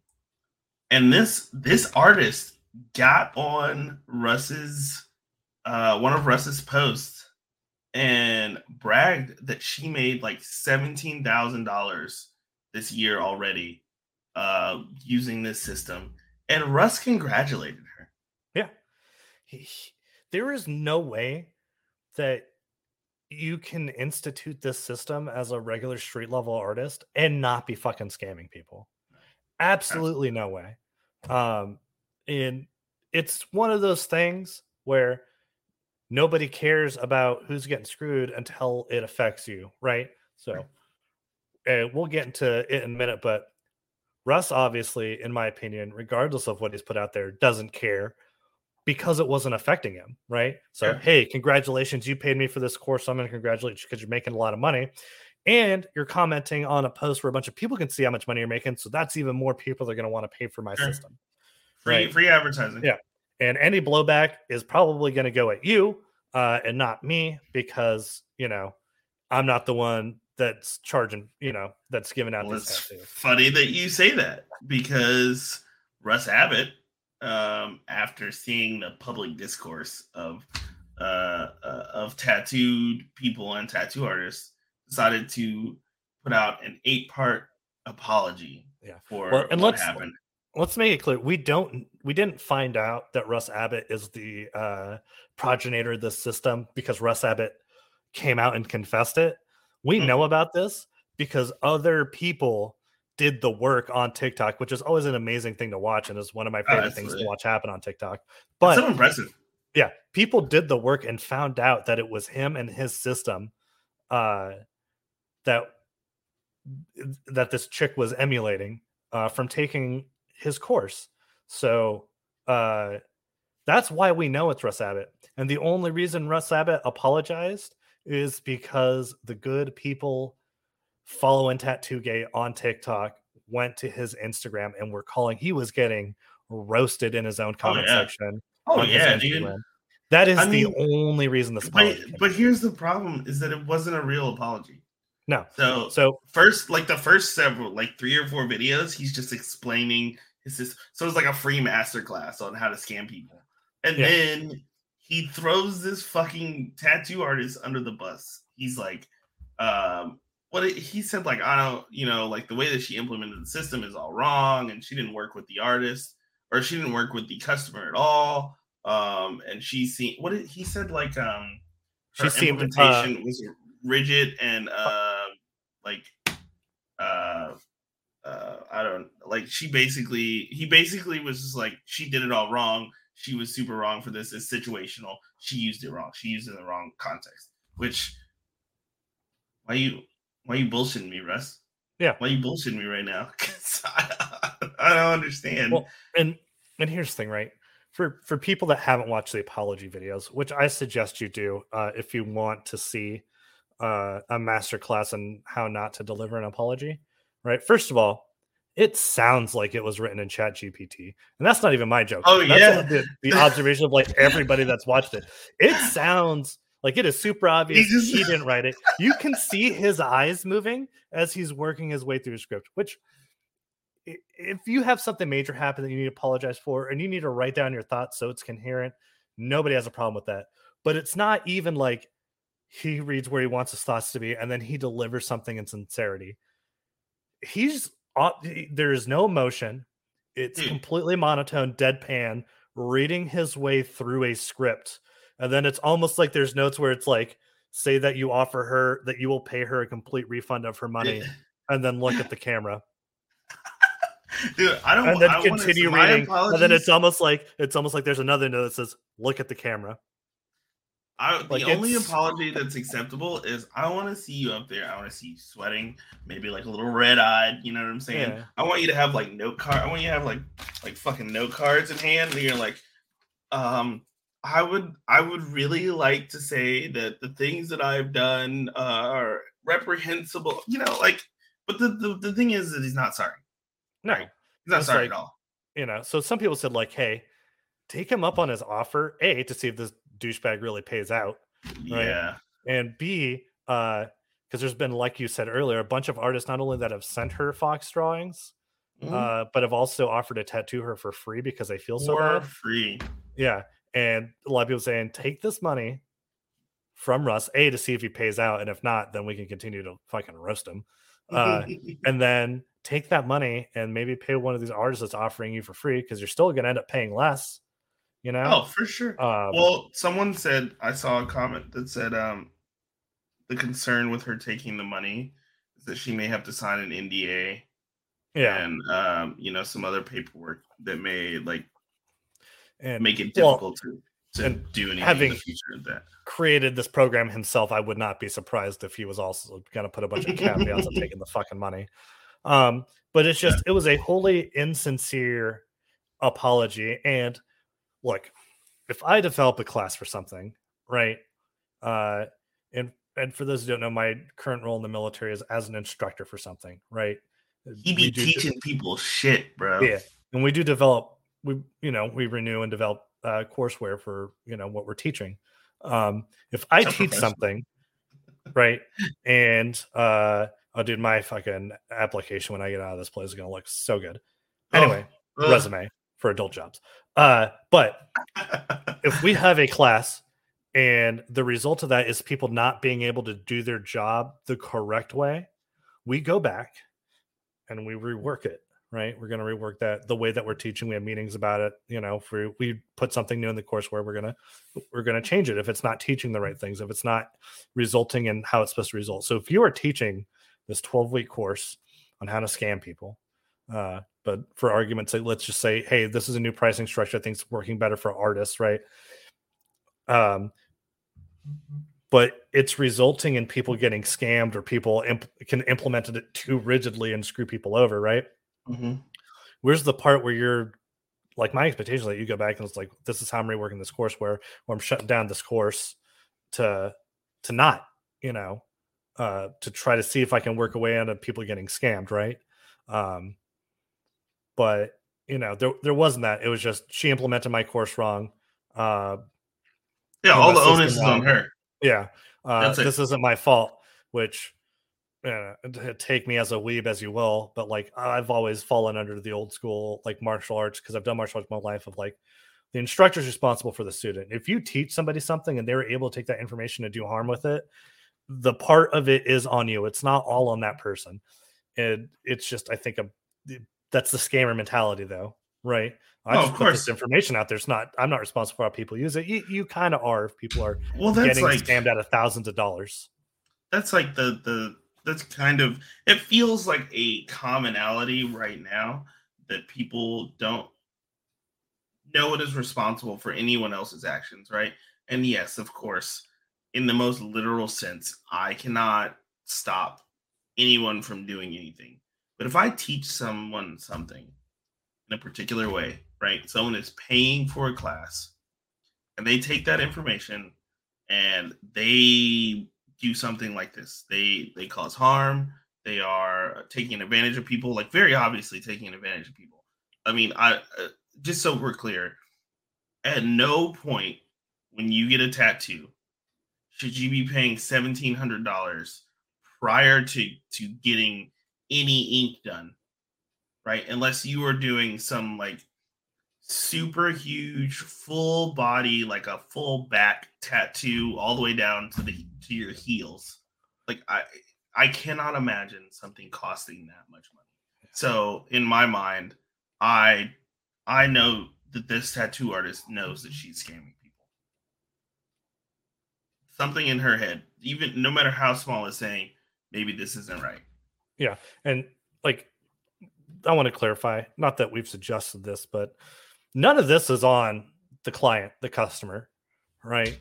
Speaker 1: and this this artist got on Russ's uh one of Russ's posts and bragged that she made like seventeen thousand dollars this year already uh using this system. And Russ congratulated her.
Speaker 2: he- he- there is no way that you can institute this system as a regular street level artist and not be fucking scamming people. Absolutely no way. Um, and it's one of those things where nobody cares about who's getting screwed until it affects you, right? So uh, we'll get into it in a minute, but Russ, obviously, in my opinion, regardless of what he's put out there, doesn't care because it wasn't affecting him, right? So,
Speaker 1: Yeah.
Speaker 2: hey, congratulations, you paid me for this course. I'm going to congratulate you because you're making a lot of money. And you're commenting on a post where a bunch of people can see how much money you're making. So that's even more people that are going to want to pay for my
Speaker 1: Sure.
Speaker 2: system.
Speaker 1: Free
Speaker 2: Right.
Speaker 1: free advertising.
Speaker 2: Yeah. And any blowback is probably going to go at you uh, and not me because, you know, I'm not the one that's charging, you know, that's giving out
Speaker 1: Well,
Speaker 2: this
Speaker 1: it's funny that you say that because Russ Abbott, um, after seeing the public discourse of uh, uh, of tattooed people and tattoo artists, decided to put out an eight part apology
Speaker 2: Yeah.
Speaker 1: for
Speaker 2: Well, and
Speaker 1: what
Speaker 2: let's-
Speaker 1: happened.
Speaker 2: Let's make it clear we don't we didn't find out that russ abbott is the uh progenitor of this system because russ abbott came out and confessed it we
Speaker 1: Mhm.
Speaker 2: know about this because other people did the work on tiktok which is always an amazing thing to watch and is one of my favorite things to watch happen on tiktok but
Speaker 1: so impressive.
Speaker 2: yeah people did the work and found out that it was him and his system uh that that this chick was emulating uh from taking his course so uh that's why we know it's russ abbott and the only reason russ abbott apologized is because the good people following tattoo Gate on tiktok went to his instagram and were calling he was getting roasted in his own comment
Speaker 1: yeah.
Speaker 2: section
Speaker 1: Oh yeah, dude.
Speaker 2: That is
Speaker 1: I
Speaker 2: the
Speaker 1: mean,
Speaker 2: only reason this
Speaker 1: But, but here's the problem: is that it wasn't a real apology.
Speaker 2: No.
Speaker 1: So
Speaker 2: So
Speaker 1: first, like the first several, like three or four videos, he's just explaining his. sys- So it's like a free masterclass on how to scam people, and
Speaker 2: Yeah.
Speaker 1: then he throws this fucking tattoo artist under the bus. He's like, um, what it, he said, like I don't, you know, like the way that she implemented the system is all wrong, and she didn't work with the artist, or she didn't work with the customer at all. Um, and she seen what did, he said, like um,
Speaker 2: she
Speaker 1: her
Speaker 2: seemed uh,
Speaker 1: implementation was rigid and uh like uh uh I don't like she basically he basically was just like she did it all wrong. She was super wrong for this. It's situational. She used it wrong. She used it in the wrong context. Which why you why you bullshitting me, Russ?
Speaker 2: Yeah.
Speaker 1: Why you bullshitting me right now? [laughs] I, I don't understand.
Speaker 2: Well, and and here's the thing, right? For for people that haven't watched the apology videos, which I suggest you do, uh, if you want to see uh, a master class on how not to deliver an apology, right? First of all, it sounds like it was written in Chat GPT, and that's not even my joke.
Speaker 1: Oh,
Speaker 2: That's
Speaker 1: yeah.
Speaker 2: the, the [laughs] observation of like everybody that's watched it. It sounds like it is super obvious
Speaker 1: just-
Speaker 2: he didn't write it. You can see his eyes moving as he's working his way through the script, which if you have something major happen that you need to apologize for and you need to write down your thoughts so it's coherent, nobody has a problem with that. But it's not even like he reads where he wants his thoughts to be and then he delivers something in sincerity. He's uh, there is no emotion. It's
Speaker 1: Dude.
Speaker 2: completely monotone, deadpan, reading his way through a script. And then it's almost like there's notes where it's like, say that you offer her that you will pay her a complete refund of her money, and then look at the [laughs] camera
Speaker 1: Dude, I don't
Speaker 2: and then
Speaker 1: I
Speaker 2: continue reading. And then it's almost like it's almost like there's another note that says, "Look at the camera."
Speaker 1: I, the
Speaker 2: Like,
Speaker 1: only
Speaker 2: it's-
Speaker 1: apology that's acceptable is I want to see you up there. I want to see you sweating, maybe like a little red eyed. You know what I'm saying?
Speaker 2: Yeah.
Speaker 1: I want you to have like note card. I want you to have like like fucking note cards in hand. And you're like, um, I would I would really like to say that the things that I've done uh, are reprehensible. You know, like, but the, the the thing is that he's not sorry.
Speaker 2: No,
Speaker 1: He's not sorry
Speaker 2: like-
Speaker 1: at all.
Speaker 2: you know. So some people said like, "Hey, take him up on his offer. A to see if this douchebag really pays out, Right.
Speaker 1: Yeah.
Speaker 2: and B, uh, because there's been like you said earlier, a bunch of artists not only that have sent her fox drawings,
Speaker 1: Mhm.
Speaker 2: uh, but have also offered to tattoo her for free because they feel so
Speaker 1: For
Speaker 2: bad.
Speaker 1: free.
Speaker 2: Yeah, and a lot of people saying take this money from Russ A to see if he pays out, and if not, then we can continue to fucking roast him. Uh, [laughs] and then take that money and maybe pay one of these artists that's offering you for free because you're still going to end up paying less. You know?
Speaker 1: oh, for sure.
Speaker 2: Um,
Speaker 1: Well, someone said I saw a comment that said um the concern with her taking the money is that she may have to sign an NDA
Speaker 2: yeah,
Speaker 1: and um you know some other paperwork that may like
Speaker 2: and
Speaker 1: make it
Speaker 2: well,
Speaker 1: difficult to to
Speaker 2: and
Speaker 1: do anything in
Speaker 2: having-
Speaker 1: the future of that.
Speaker 2: created this program himself. I would not be surprised if he was also going to put a bunch of caveats on taking the fucking money. Um, but it's [laughs] just it was a wholly insincere apology. And look, if I develop a class for something, right? Uh, and and for those who don't know, my current role in the military is as an instructor for something, right?
Speaker 1: He be
Speaker 2: do-
Speaker 1: teaching people shit, bro.
Speaker 2: yeah and we do develop we you know we renew and develop uh courseware for you know what we're teaching um if i
Speaker 1: So
Speaker 2: teach something right and uh oh dude my fucking application when i get out of this place is gonna look so good
Speaker 1: Oh,
Speaker 2: anyway
Speaker 1: ugh.
Speaker 2: resume for adult jobs uh but [laughs] if we have a class and the result of that is people not being able to do their job the correct way, we go back and we rework it. Right, we're going to rework that the way that we're teaching. We have meetings about it. You know, if we we put something new in the course where we're gonna we're gonna change it if it's not teaching the right things, if it's not resulting in how it's supposed to result. So if you are teaching this twelve week course on how to scam people, uh, but for argument's sake, let's just say, hey, this is a new pricing structure. I think it's working better for artists, right? Um, but it's resulting in people getting scammed or people imp- can implement it too rigidly and screw people over, right?
Speaker 1: Mhm.
Speaker 2: Where's the part where you're like my expectation is that you go back and it's like this is how I'm reworking this course where where I'm shutting down this course to to not, you know, uh to try to see if I can work away out of people getting scammed, right? Um but you know, there there wasn't that. It was just she implemented my course wrong. Uh
Speaker 1: Yeah, all the onus is on her.
Speaker 2: Yeah, uh, this isn't my fault. Which uh, take me as a weeb as you will, but like I've always fallen under the old school like martial arts because I've done martial arts my life of like the instructor is responsible for the student. If you teach somebody something and they're able to take that information and do harm with it, the part of it is on you. It's not all on that person. And it's just I think a, that's the scammer mentality though, right? I
Speaker 1: oh,
Speaker 2: just
Speaker 1: of
Speaker 2: put
Speaker 1: course.
Speaker 2: this information out there. It's not. I'm not responsible for how people use it. You, you kind of are if people are
Speaker 1: well, that's
Speaker 2: getting
Speaker 1: like,
Speaker 2: scammed out of thousands of dollars.
Speaker 1: That's like the the that's kind of it feels like a commonality right now that people don't no one is responsible for anyone else's actions, right? And yes, of course, in the most literal sense, I cannot stop anyone from doing anything. But if I teach someone something in a particular way, right? Someone is paying for a class and they take that information and they do something like this. They they cause harm, they are taking advantage of people, like very obviously taking advantage of people. I mean, I uh, just so we're clear, at no point when you get a tattoo should you be paying $1700 prior to to getting any ink done right? Unless you are doing some like super huge full body like a full back tattoo all the way down to the to your heels. Like i i cannot imagine something costing that much money. So in my mind i i know that this tattoo artist knows that she's scamming people. Something in her head even no matter how small is saying maybe this isn't right
Speaker 2: yeah and like i want to clarify not that we've suggested this but none of this is on the client, the customer, right?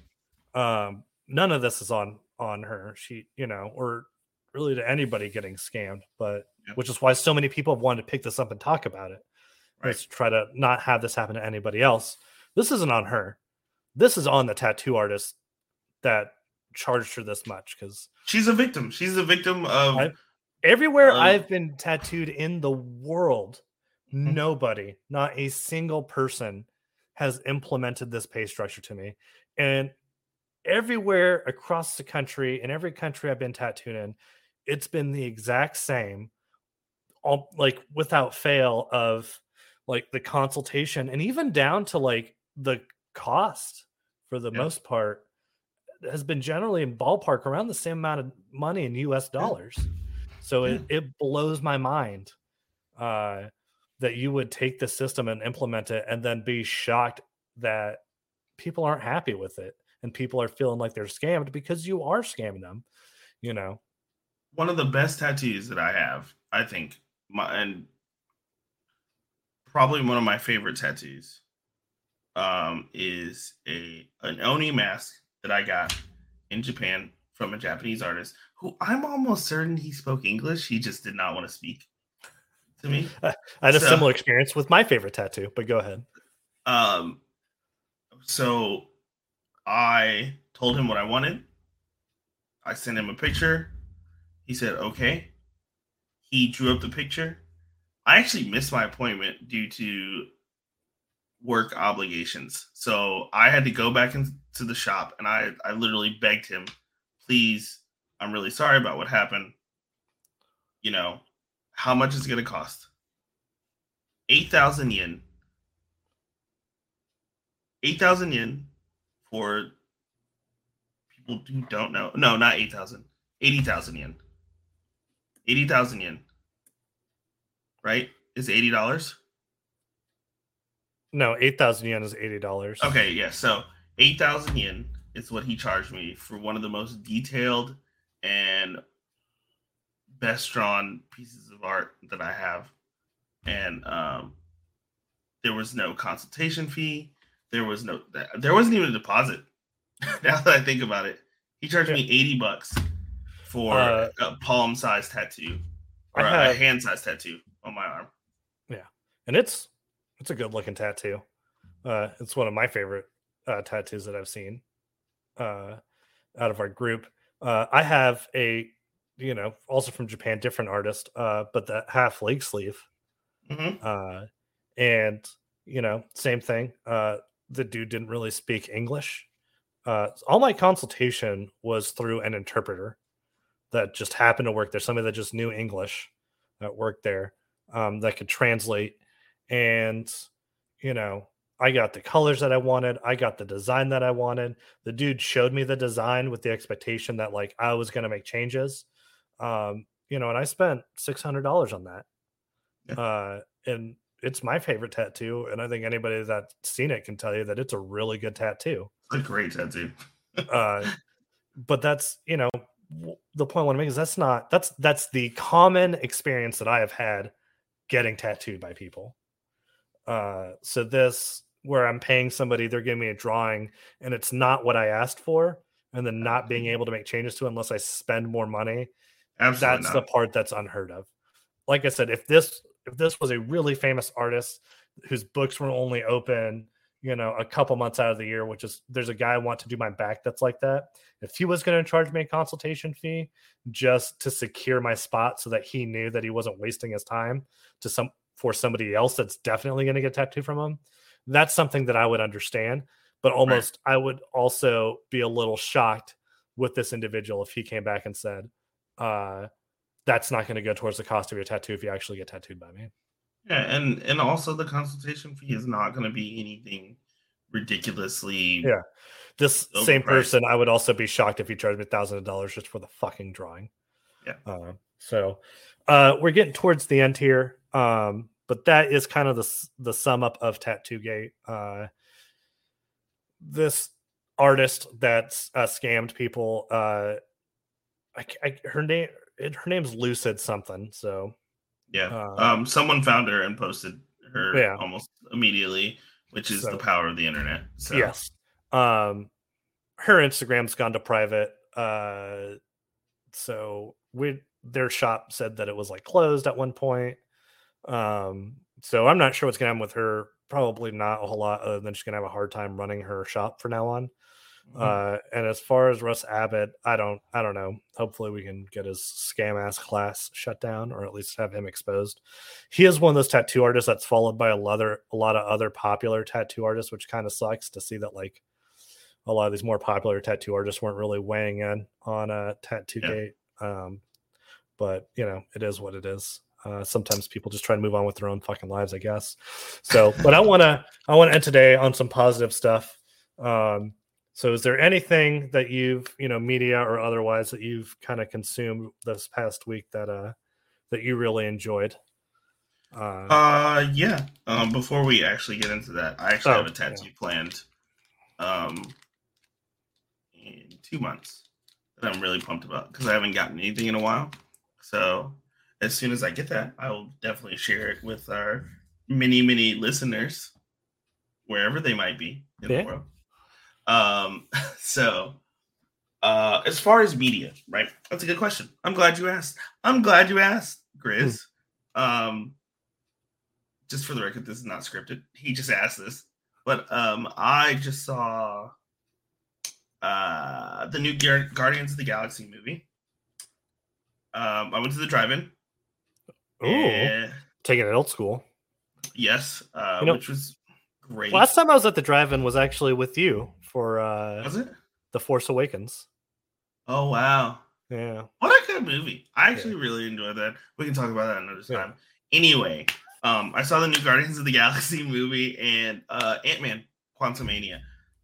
Speaker 2: Um, none of this is on on her. She, you know, or really to anybody getting scammed, but yep. which is why so many people have wanted to pick this up and talk about it. Right. Let's try to not have this happen to anybody else. This isn't on her. This is on the tattoo artist that charged her this much because
Speaker 1: she's a victim. She's a victim of
Speaker 2: I, everywhere uh, I've been tattooed in the world. Mm-hmm. Nobody, not a single person has implemented this pay structure to me. And everywhere across the country, in every country I've been tattooed in, it's been the exact same, all like without fail of like the consultation and even down to like the cost for the yeah. most part has been generally in ballpark around the same amount of money in US dollars. So yeah. it, it blows my mind. Uh that you would take the system and implement it and then be shocked that people aren't happy with it and people are feeling like they're scammed because you are scamming them you know
Speaker 1: one of the best tattoos that i have i think my and probably one of my favorite tattoos um is a an oni mask that i got in japan from a japanese artist who i'm almost certain he spoke english he just did not want to speak to me. [laughs]
Speaker 2: I had a so, similar experience with my favorite tattoo, but go ahead.
Speaker 1: Um, so I told him what I wanted. I sent him a picture. He said, okay. He drew up the picture. I actually missed my appointment due to work obligations. So I had to go back into the shop and I, I literally begged him, please, I'm really sorry about what happened. You know, how much is it going to cost? 8,000 yen. 8,000 yen for people who don't know. No, not 8,000. 80,000 yen. 80,000 yen. Right? Is $80?
Speaker 2: No, 8,000 yen is $80.
Speaker 1: Okay, yeah. So 8,000 yen is what he charged me for one of the most detailed and best drawn pieces of art that I have. And um, there was no consultation fee. There was no, there wasn't even a deposit. [laughs] now that I think about it, he charged me 80 bucks for uh, a palm size tattoo or have, a hand size tattoo on my arm.
Speaker 2: Yeah. And it's, it's a good looking tattoo. Uh, it's one of my favorite uh, tattoos that I've seen uh, out of our group. Uh, I have a you know, also from Japan, different artist, uh, but the half leg sleeve.
Speaker 1: Mm-hmm.
Speaker 2: Uh, and you know, same thing. Uh, the dude didn't really speak English. uh, all my consultation was through an interpreter that just happened to work there, somebody that just knew English that worked there um, that could translate. And, you know, I got the colors that I wanted. I got the design that I wanted. The dude showed me the design with the expectation that like I was going to make changes. Um, you know, and I spent $600 on that. Yeah. Uh, and it's my favorite tattoo. And I think anybody that's seen it can tell you that it's a really good tattoo.
Speaker 1: A great tattoo.
Speaker 2: uh, but that's, you know, the point I want to make is that's not, that's, that's the common experience that I have had getting tattooed by people. Uh, so this where I'm paying somebody, they're giving me a drawing and it's not what I asked for, and then not being able to make changes to unless I spend more money. Absolutely that's not. the part that's unheard of. Like I said, if this if this was a really famous artist whose books were only open, you know, a couple months out of the year, which is there's a guy I want to do my back that's like that. If he was going to charge me a consultation fee just to secure my spot so that he knew that he wasn't wasting his time to some for somebody else that's definitely going to get tattooed from him, that's something that I would understand. But almost, right. I would also be a little shocked with this individual if he came back and said, uh, "That's not going to go towards the cost of your tattoo if you actually get tattooed by me."
Speaker 1: Yeah, and and also the consultation fee is not going to be anything ridiculously.
Speaker 2: Yeah, this same person, I would also be shocked if he charged me thousands of dollars just for the fucking drawing.
Speaker 1: Yeah.
Speaker 2: Uh, so, uh, we're getting towards the end here. Um, but that is kind of the the sum up of Tattoo Gate. Uh, this artist that uh, scammed people. Uh, I, I, her name her name's Lucid something. So
Speaker 1: yeah, uh, um, someone found her and posted her yeah. almost immediately, which is so, the power of the internet. So
Speaker 2: yes, um, her Instagram's gone to private. Uh, so we their shop said that it was like closed at one point. Um, so I'm not sure what's going to happen with her. Probably not a whole lot other than she's going to have a hard time running her shop for now on. Mm-hmm. Uh, and as far as Russ Abbott, I don't, I don't know. Hopefully, we can get his scam ass class shut down, or at least have him exposed. He is one of those tattoo artists that's followed by a lot, of, a lot of other popular tattoo artists, which kind of sucks to see that like a lot of these more popular tattoo artists weren't really weighing in on a tattoo yeah. gate. Um, but you know, it is what it is. Uh, sometimes people just try to move on with their own fucking lives, I guess. So, but I want to I want to end today on some positive stuff. Um, so, is there anything that you've you know media or otherwise that you've kind of consumed this past week that uh that you really enjoyed?
Speaker 1: Uh, uh yeah. Um, before we actually get into that, I actually oh, have a tattoo yeah. planned. Um, in two months that I'm really pumped about because I haven't gotten anything in a while. So as soon as I get that, I will definitely share it with our many, many listeners, wherever they might be in yeah. the world. Um, [laughs] so uh as far as media, right? That's a good question. I'm glad you asked. I'm glad you asked, Grizz. Mm. Um just for the record, this is not scripted. He just asked this. But um I just saw uh the new Guardians of the Galaxy movie. Um, I went to the drive-in.
Speaker 2: Oh, taking it old school.
Speaker 1: Yes, uh, you know, which was great.
Speaker 2: Last time I was at the drive-in was actually with you for uh
Speaker 1: was it
Speaker 2: the Force Awakens.
Speaker 1: Oh wow!
Speaker 2: Yeah,
Speaker 1: what a good movie! I actually yeah. really enjoyed that. We can talk about that another time. Yeah. Anyway, um, I saw the new Guardians of the Galaxy [laughs] movie and uh, Ant Man: Quantumania.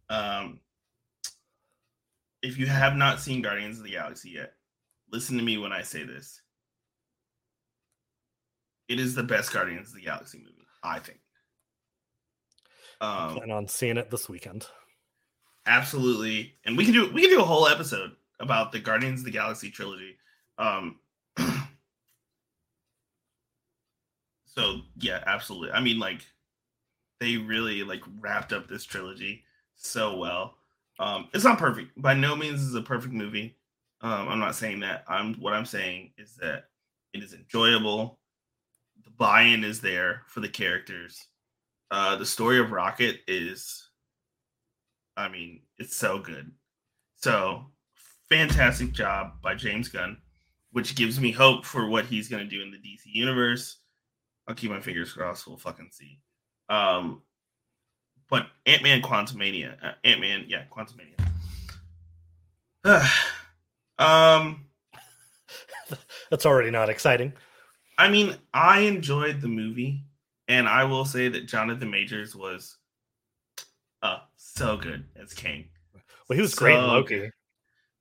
Speaker 1: Um, if you have not seen Guardians of the Galaxy yet, listen to me when I say this. It is the best Guardians of the Galaxy movie, I think.
Speaker 2: Um, I plan on seeing it this weekend.
Speaker 1: Absolutely, and we can do we can do a whole episode about the Guardians of the Galaxy trilogy. Um, [clears throat] so yeah, absolutely. I mean, like they really like wrapped up this trilogy so well. Um, it's not perfect. By no means is a perfect movie. Um, I'm not saying that. I'm what I'm saying is that it is enjoyable buy-in is there for the characters. Uh, the story of Rocket is, I mean, it's so good. So fantastic job by James Gunn, which gives me hope for what he's going to do in the DC universe. I'll keep my fingers crossed. We'll fucking see. Um, but Ant Man Quantumania, uh, Ant Man, yeah, Quantumania. [sighs] um, [laughs]
Speaker 2: That's already not exciting.
Speaker 1: I mean, I enjoyed the movie, and I will say that Jonathan Majors was uh so good as Kang.
Speaker 2: Well, he was great in Loki.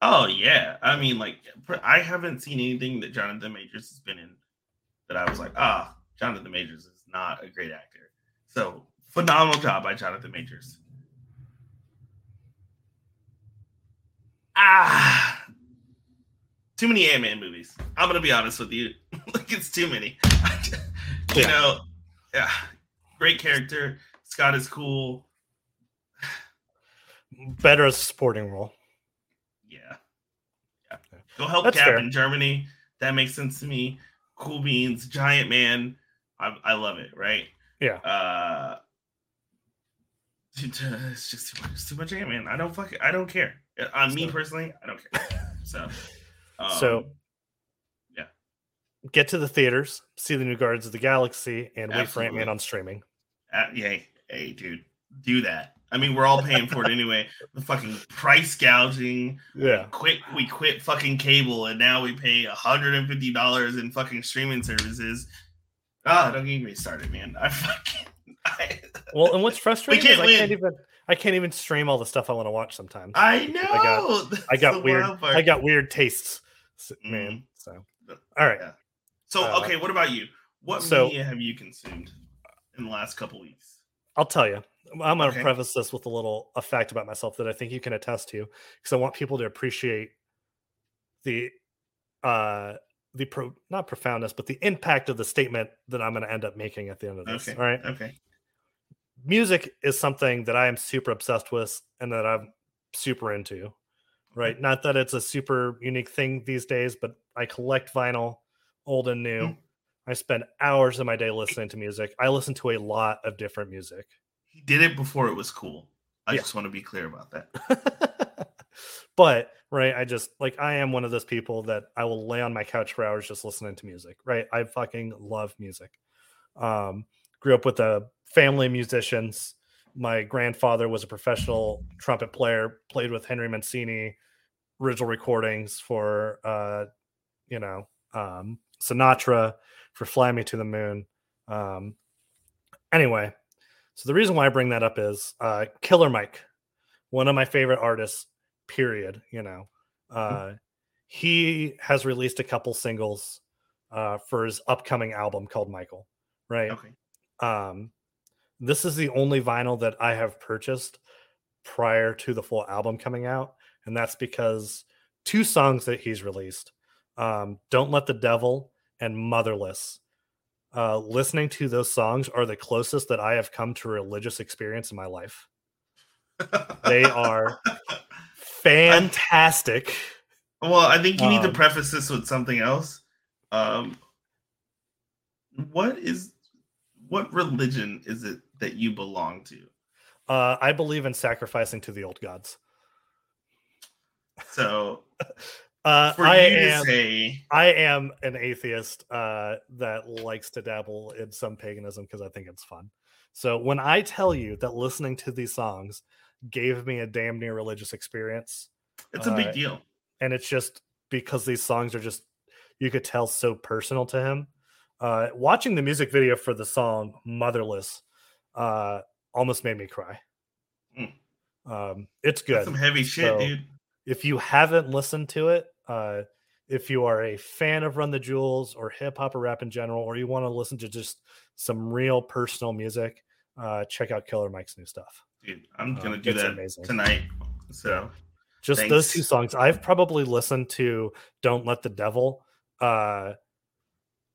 Speaker 1: Oh yeah, I mean, like I haven't seen anything that Jonathan Majors has been in that I was like, ah, Jonathan Majors is not a great actor. So phenomenal job by Jonathan Majors. Ah, too many Ant Man movies. I'm gonna be honest with you, it's too many. [laughs] you
Speaker 2: Yeah.
Speaker 1: know, yeah, great character. Scott is cool.
Speaker 2: Better as a supporting role.
Speaker 1: Yeah. Yeah. Go help
Speaker 2: That's
Speaker 1: Cap
Speaker 2: fair.
Speaker 1: in Germany. That makes sense to me. Cool beans, giant man. I, I love it, right?
Speaker 2: Yeah.
Speaker 1: Uh too- it's just too much, it's too much Ant Man. I don't fuck I don't care. Uh, On me personally, I don't care. So um,
Speaker 2: so. Get to the theaters, see the new Guardians of the Galaxy, and wait for Ant Man on streaming.
Speaker 1: uh, yay, hey dude, do that. I mean, we're all paying for it [laughs] anyway. The fucking price gouging.
Speaker 2: Yeah.
Speaker 1: quit we quit fucking cable and now we pay $150 in fucking streaming services ah don't get me started man i fucking i, [laughs]
Speaker 2: Well, and what's frustrating is I
Speaker 1: win.
Speaker 2: can't even I can't even stream all the stuff I want to watch sometimes.
Speaker 1: I know
Speaker 2: got- I got [laughs] weird. I got weird tastes, man. So, all right.
Speaker 1: Yeah. So
Speaker 2: Uh,
Speaker 1: okay what about you what
Speaker 2: so-
Speaker 1: media have you consumed in the last couple weeks
Speaker 2: I'll tell you. I'm going to
Speaker 1: Okay.
Speaker 2: preface this with a little a fact about myself that I think you can attest to, because I want people to appreciate the uh the pro not profoundness, but the impact of the statement that I'm going to end up making at the end of this.
Speaker 1: okay
Speaker 2: All right.
Speaker 1: okay
Speaker 2: music is something that I am super obsessed with and that I'm super into. Right. Not that it's a super unique thing these days, but I collect vinyl, old and new.
Speaker 1: Mhm.
Speaker 2: I spend hours of my day listening to music. I listen to a lot of different music.
Speaker 1: he did it before it was cool i
Speaker 2: Yeah.
Speaker 1: just want to be clear about that [laughs]
Speaker 2: but right, I just like I am one of those people that I will lay on my couch for hours just listening to music. Right. I fucking love music. Um, grew up with a family of musicians. My grandfather was a professional trumpet player, played with Henry Mancini, original recordings for uh, you know, um Sinatra for Fly Me to the Moon. Um anyway, so the reason why I bring that up is uh Killer Mike, one of my favorite artists, period, you know. Uh he has released a couple singles uh for his upcoming album called Michael, right?
Speaker 1: okay
Speaker 2: um this is the only vinyl that i have purchased prior to the full album coming out and that's because two songs that he's released um don't let the devil and motherless uh listening to those songs are the closest that i have come to religious experience in my life they are [laughs] fantastic
Speaker 1: Well, I think you need to
Speaker 2: Um,
Speaker 1: preface this with something else. Um, what is what religion is it that you belong to?
Speaker 2: uh i believe in sacrificing to the old gods
Speaker 1: So [laughs]
Speaker 2: uh i am
Speaker 1: say,
Speaker 2: I am an atheist uh, that likes to dabble in some paganism because I think it's fun. So when I tell you that listening to these songs gave me a damn near religious experience,
Speaker 1: it's a
Speaker 2: uh,
Speaker 1: big deal.
Speaker 2: and it's just because these songs are just you could tell so personal to him. Uh, watching the music video for the song "Motherless" uh, almost made me cry.
Speaker 1: Mm.
Speaker 2: Um, it's
Speaker 1: That's
Speaker 2: good
Speaker 1: some heavy shit,
Speaker 2: So,
Speaker 1: dude.
Speaker 2: If you haven't listened to it, uh, if you are a fan of Run the Jewels or hip hop or rap in general, or you want to listen to just some real personal music, uh, check out Killer Mike's new stuff.
Speaker 1: Dude, I'm
Speaker 2: uh,
Speaker 1: gonna do that
Speaker 2: amazing.
Speaker 1: tonight. So
Speaker 2: Just those two songs. I've probably listened to Don't Let the Devil uh,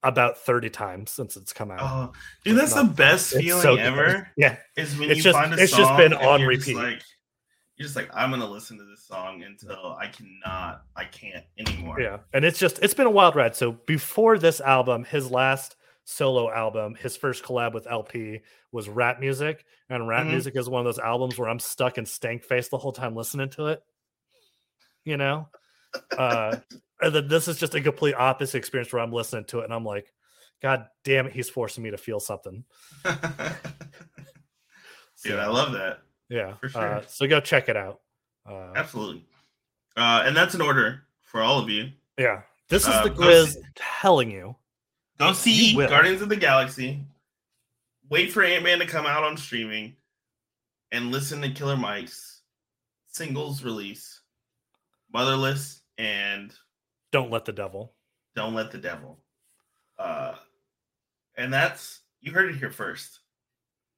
Speaker 2: about 30 times since it's come out.
Speaker 1: oh dude,
Speaker 2: It's
Speaker 1: that's the best feeling
Speaker 2: so good.
Speaker 1: ever. [laughs]
Speaker 2: Yeah.
Speaker 1: Is when
Speaker 2: It's
Speaker 1: you
Speaker 2: just-
Speaker 1: find a
Speaker 2: it's
Speaker 1: song
Speaker 2: just been on repeat.
Speaker 1: like you're just like, I'm gonna listen to this song until I cannot, I can't anymore.
Speaker 2: Yeah. And it's just, it's been a wild ride. So before this album, his last solo album, his first collab with El-P was rap music. And rap
Speaker 1: Mhm.
Speaker 2: music is one of those albums where I'm stuck in stank face the whole time listening to it. You know? Uh, and then this is just a complete opposite experience where I'm listening to it and I'm like, God damn it, he's forcing me to feel something. [laughs]
Speaker 1: Dude, I love that.
Speaker 2: Yeah.
Speaker 1: for sure.
Speaker 2: Uh, so go check it out. Uh,
Speaker 1: Absolutely. Uh, and that's an order for all of you.
Speaker 2: Yeah. This is
Speaker 1: Uh,
Speaker 2: the Grizz telling you.
Speaker 1: Go see
Speaker 2: You.
Speaker 1: Guardians of the Galaxy. Wait for Ant Man to come out on streaming, and listen to Killer Mike's singles release, "Motherless" and
Speaker 2: Don't let the devil.
Speaker 1: "Don't Let the Devil." Uh, and that's you heard it here first.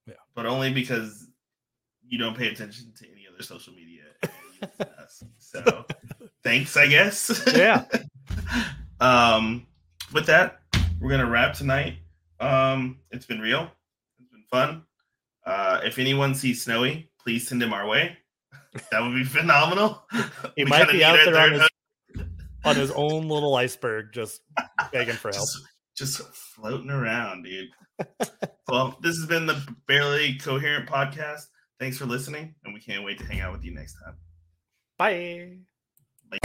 Speaker 2: Yeah.
Speaker 1: but only because you don't pay attention to any other social media. and you listen to us. So, thanks, I guess.
Speaker 2: Yeah. [laughs]
Speaker 1: um, with that, we're gonna wrap tonight. Um, it's been real. It's been fun. Uh, if anyone sees Snowy, please send him our way. [laughs] That would be phenomenal.
Speaker 2: He
Speaker 1: We
Speaker 2: might be out there on his, on his [laughs] own little iceberg, just begging for help.
Speaker 1: just, just floating around, dude. well, this has been the Barely Coherent podcast. Thanks for listening, and we can't wait to hang out with you next time.
Speaker 2: Bye.
Speaker 3: Bye.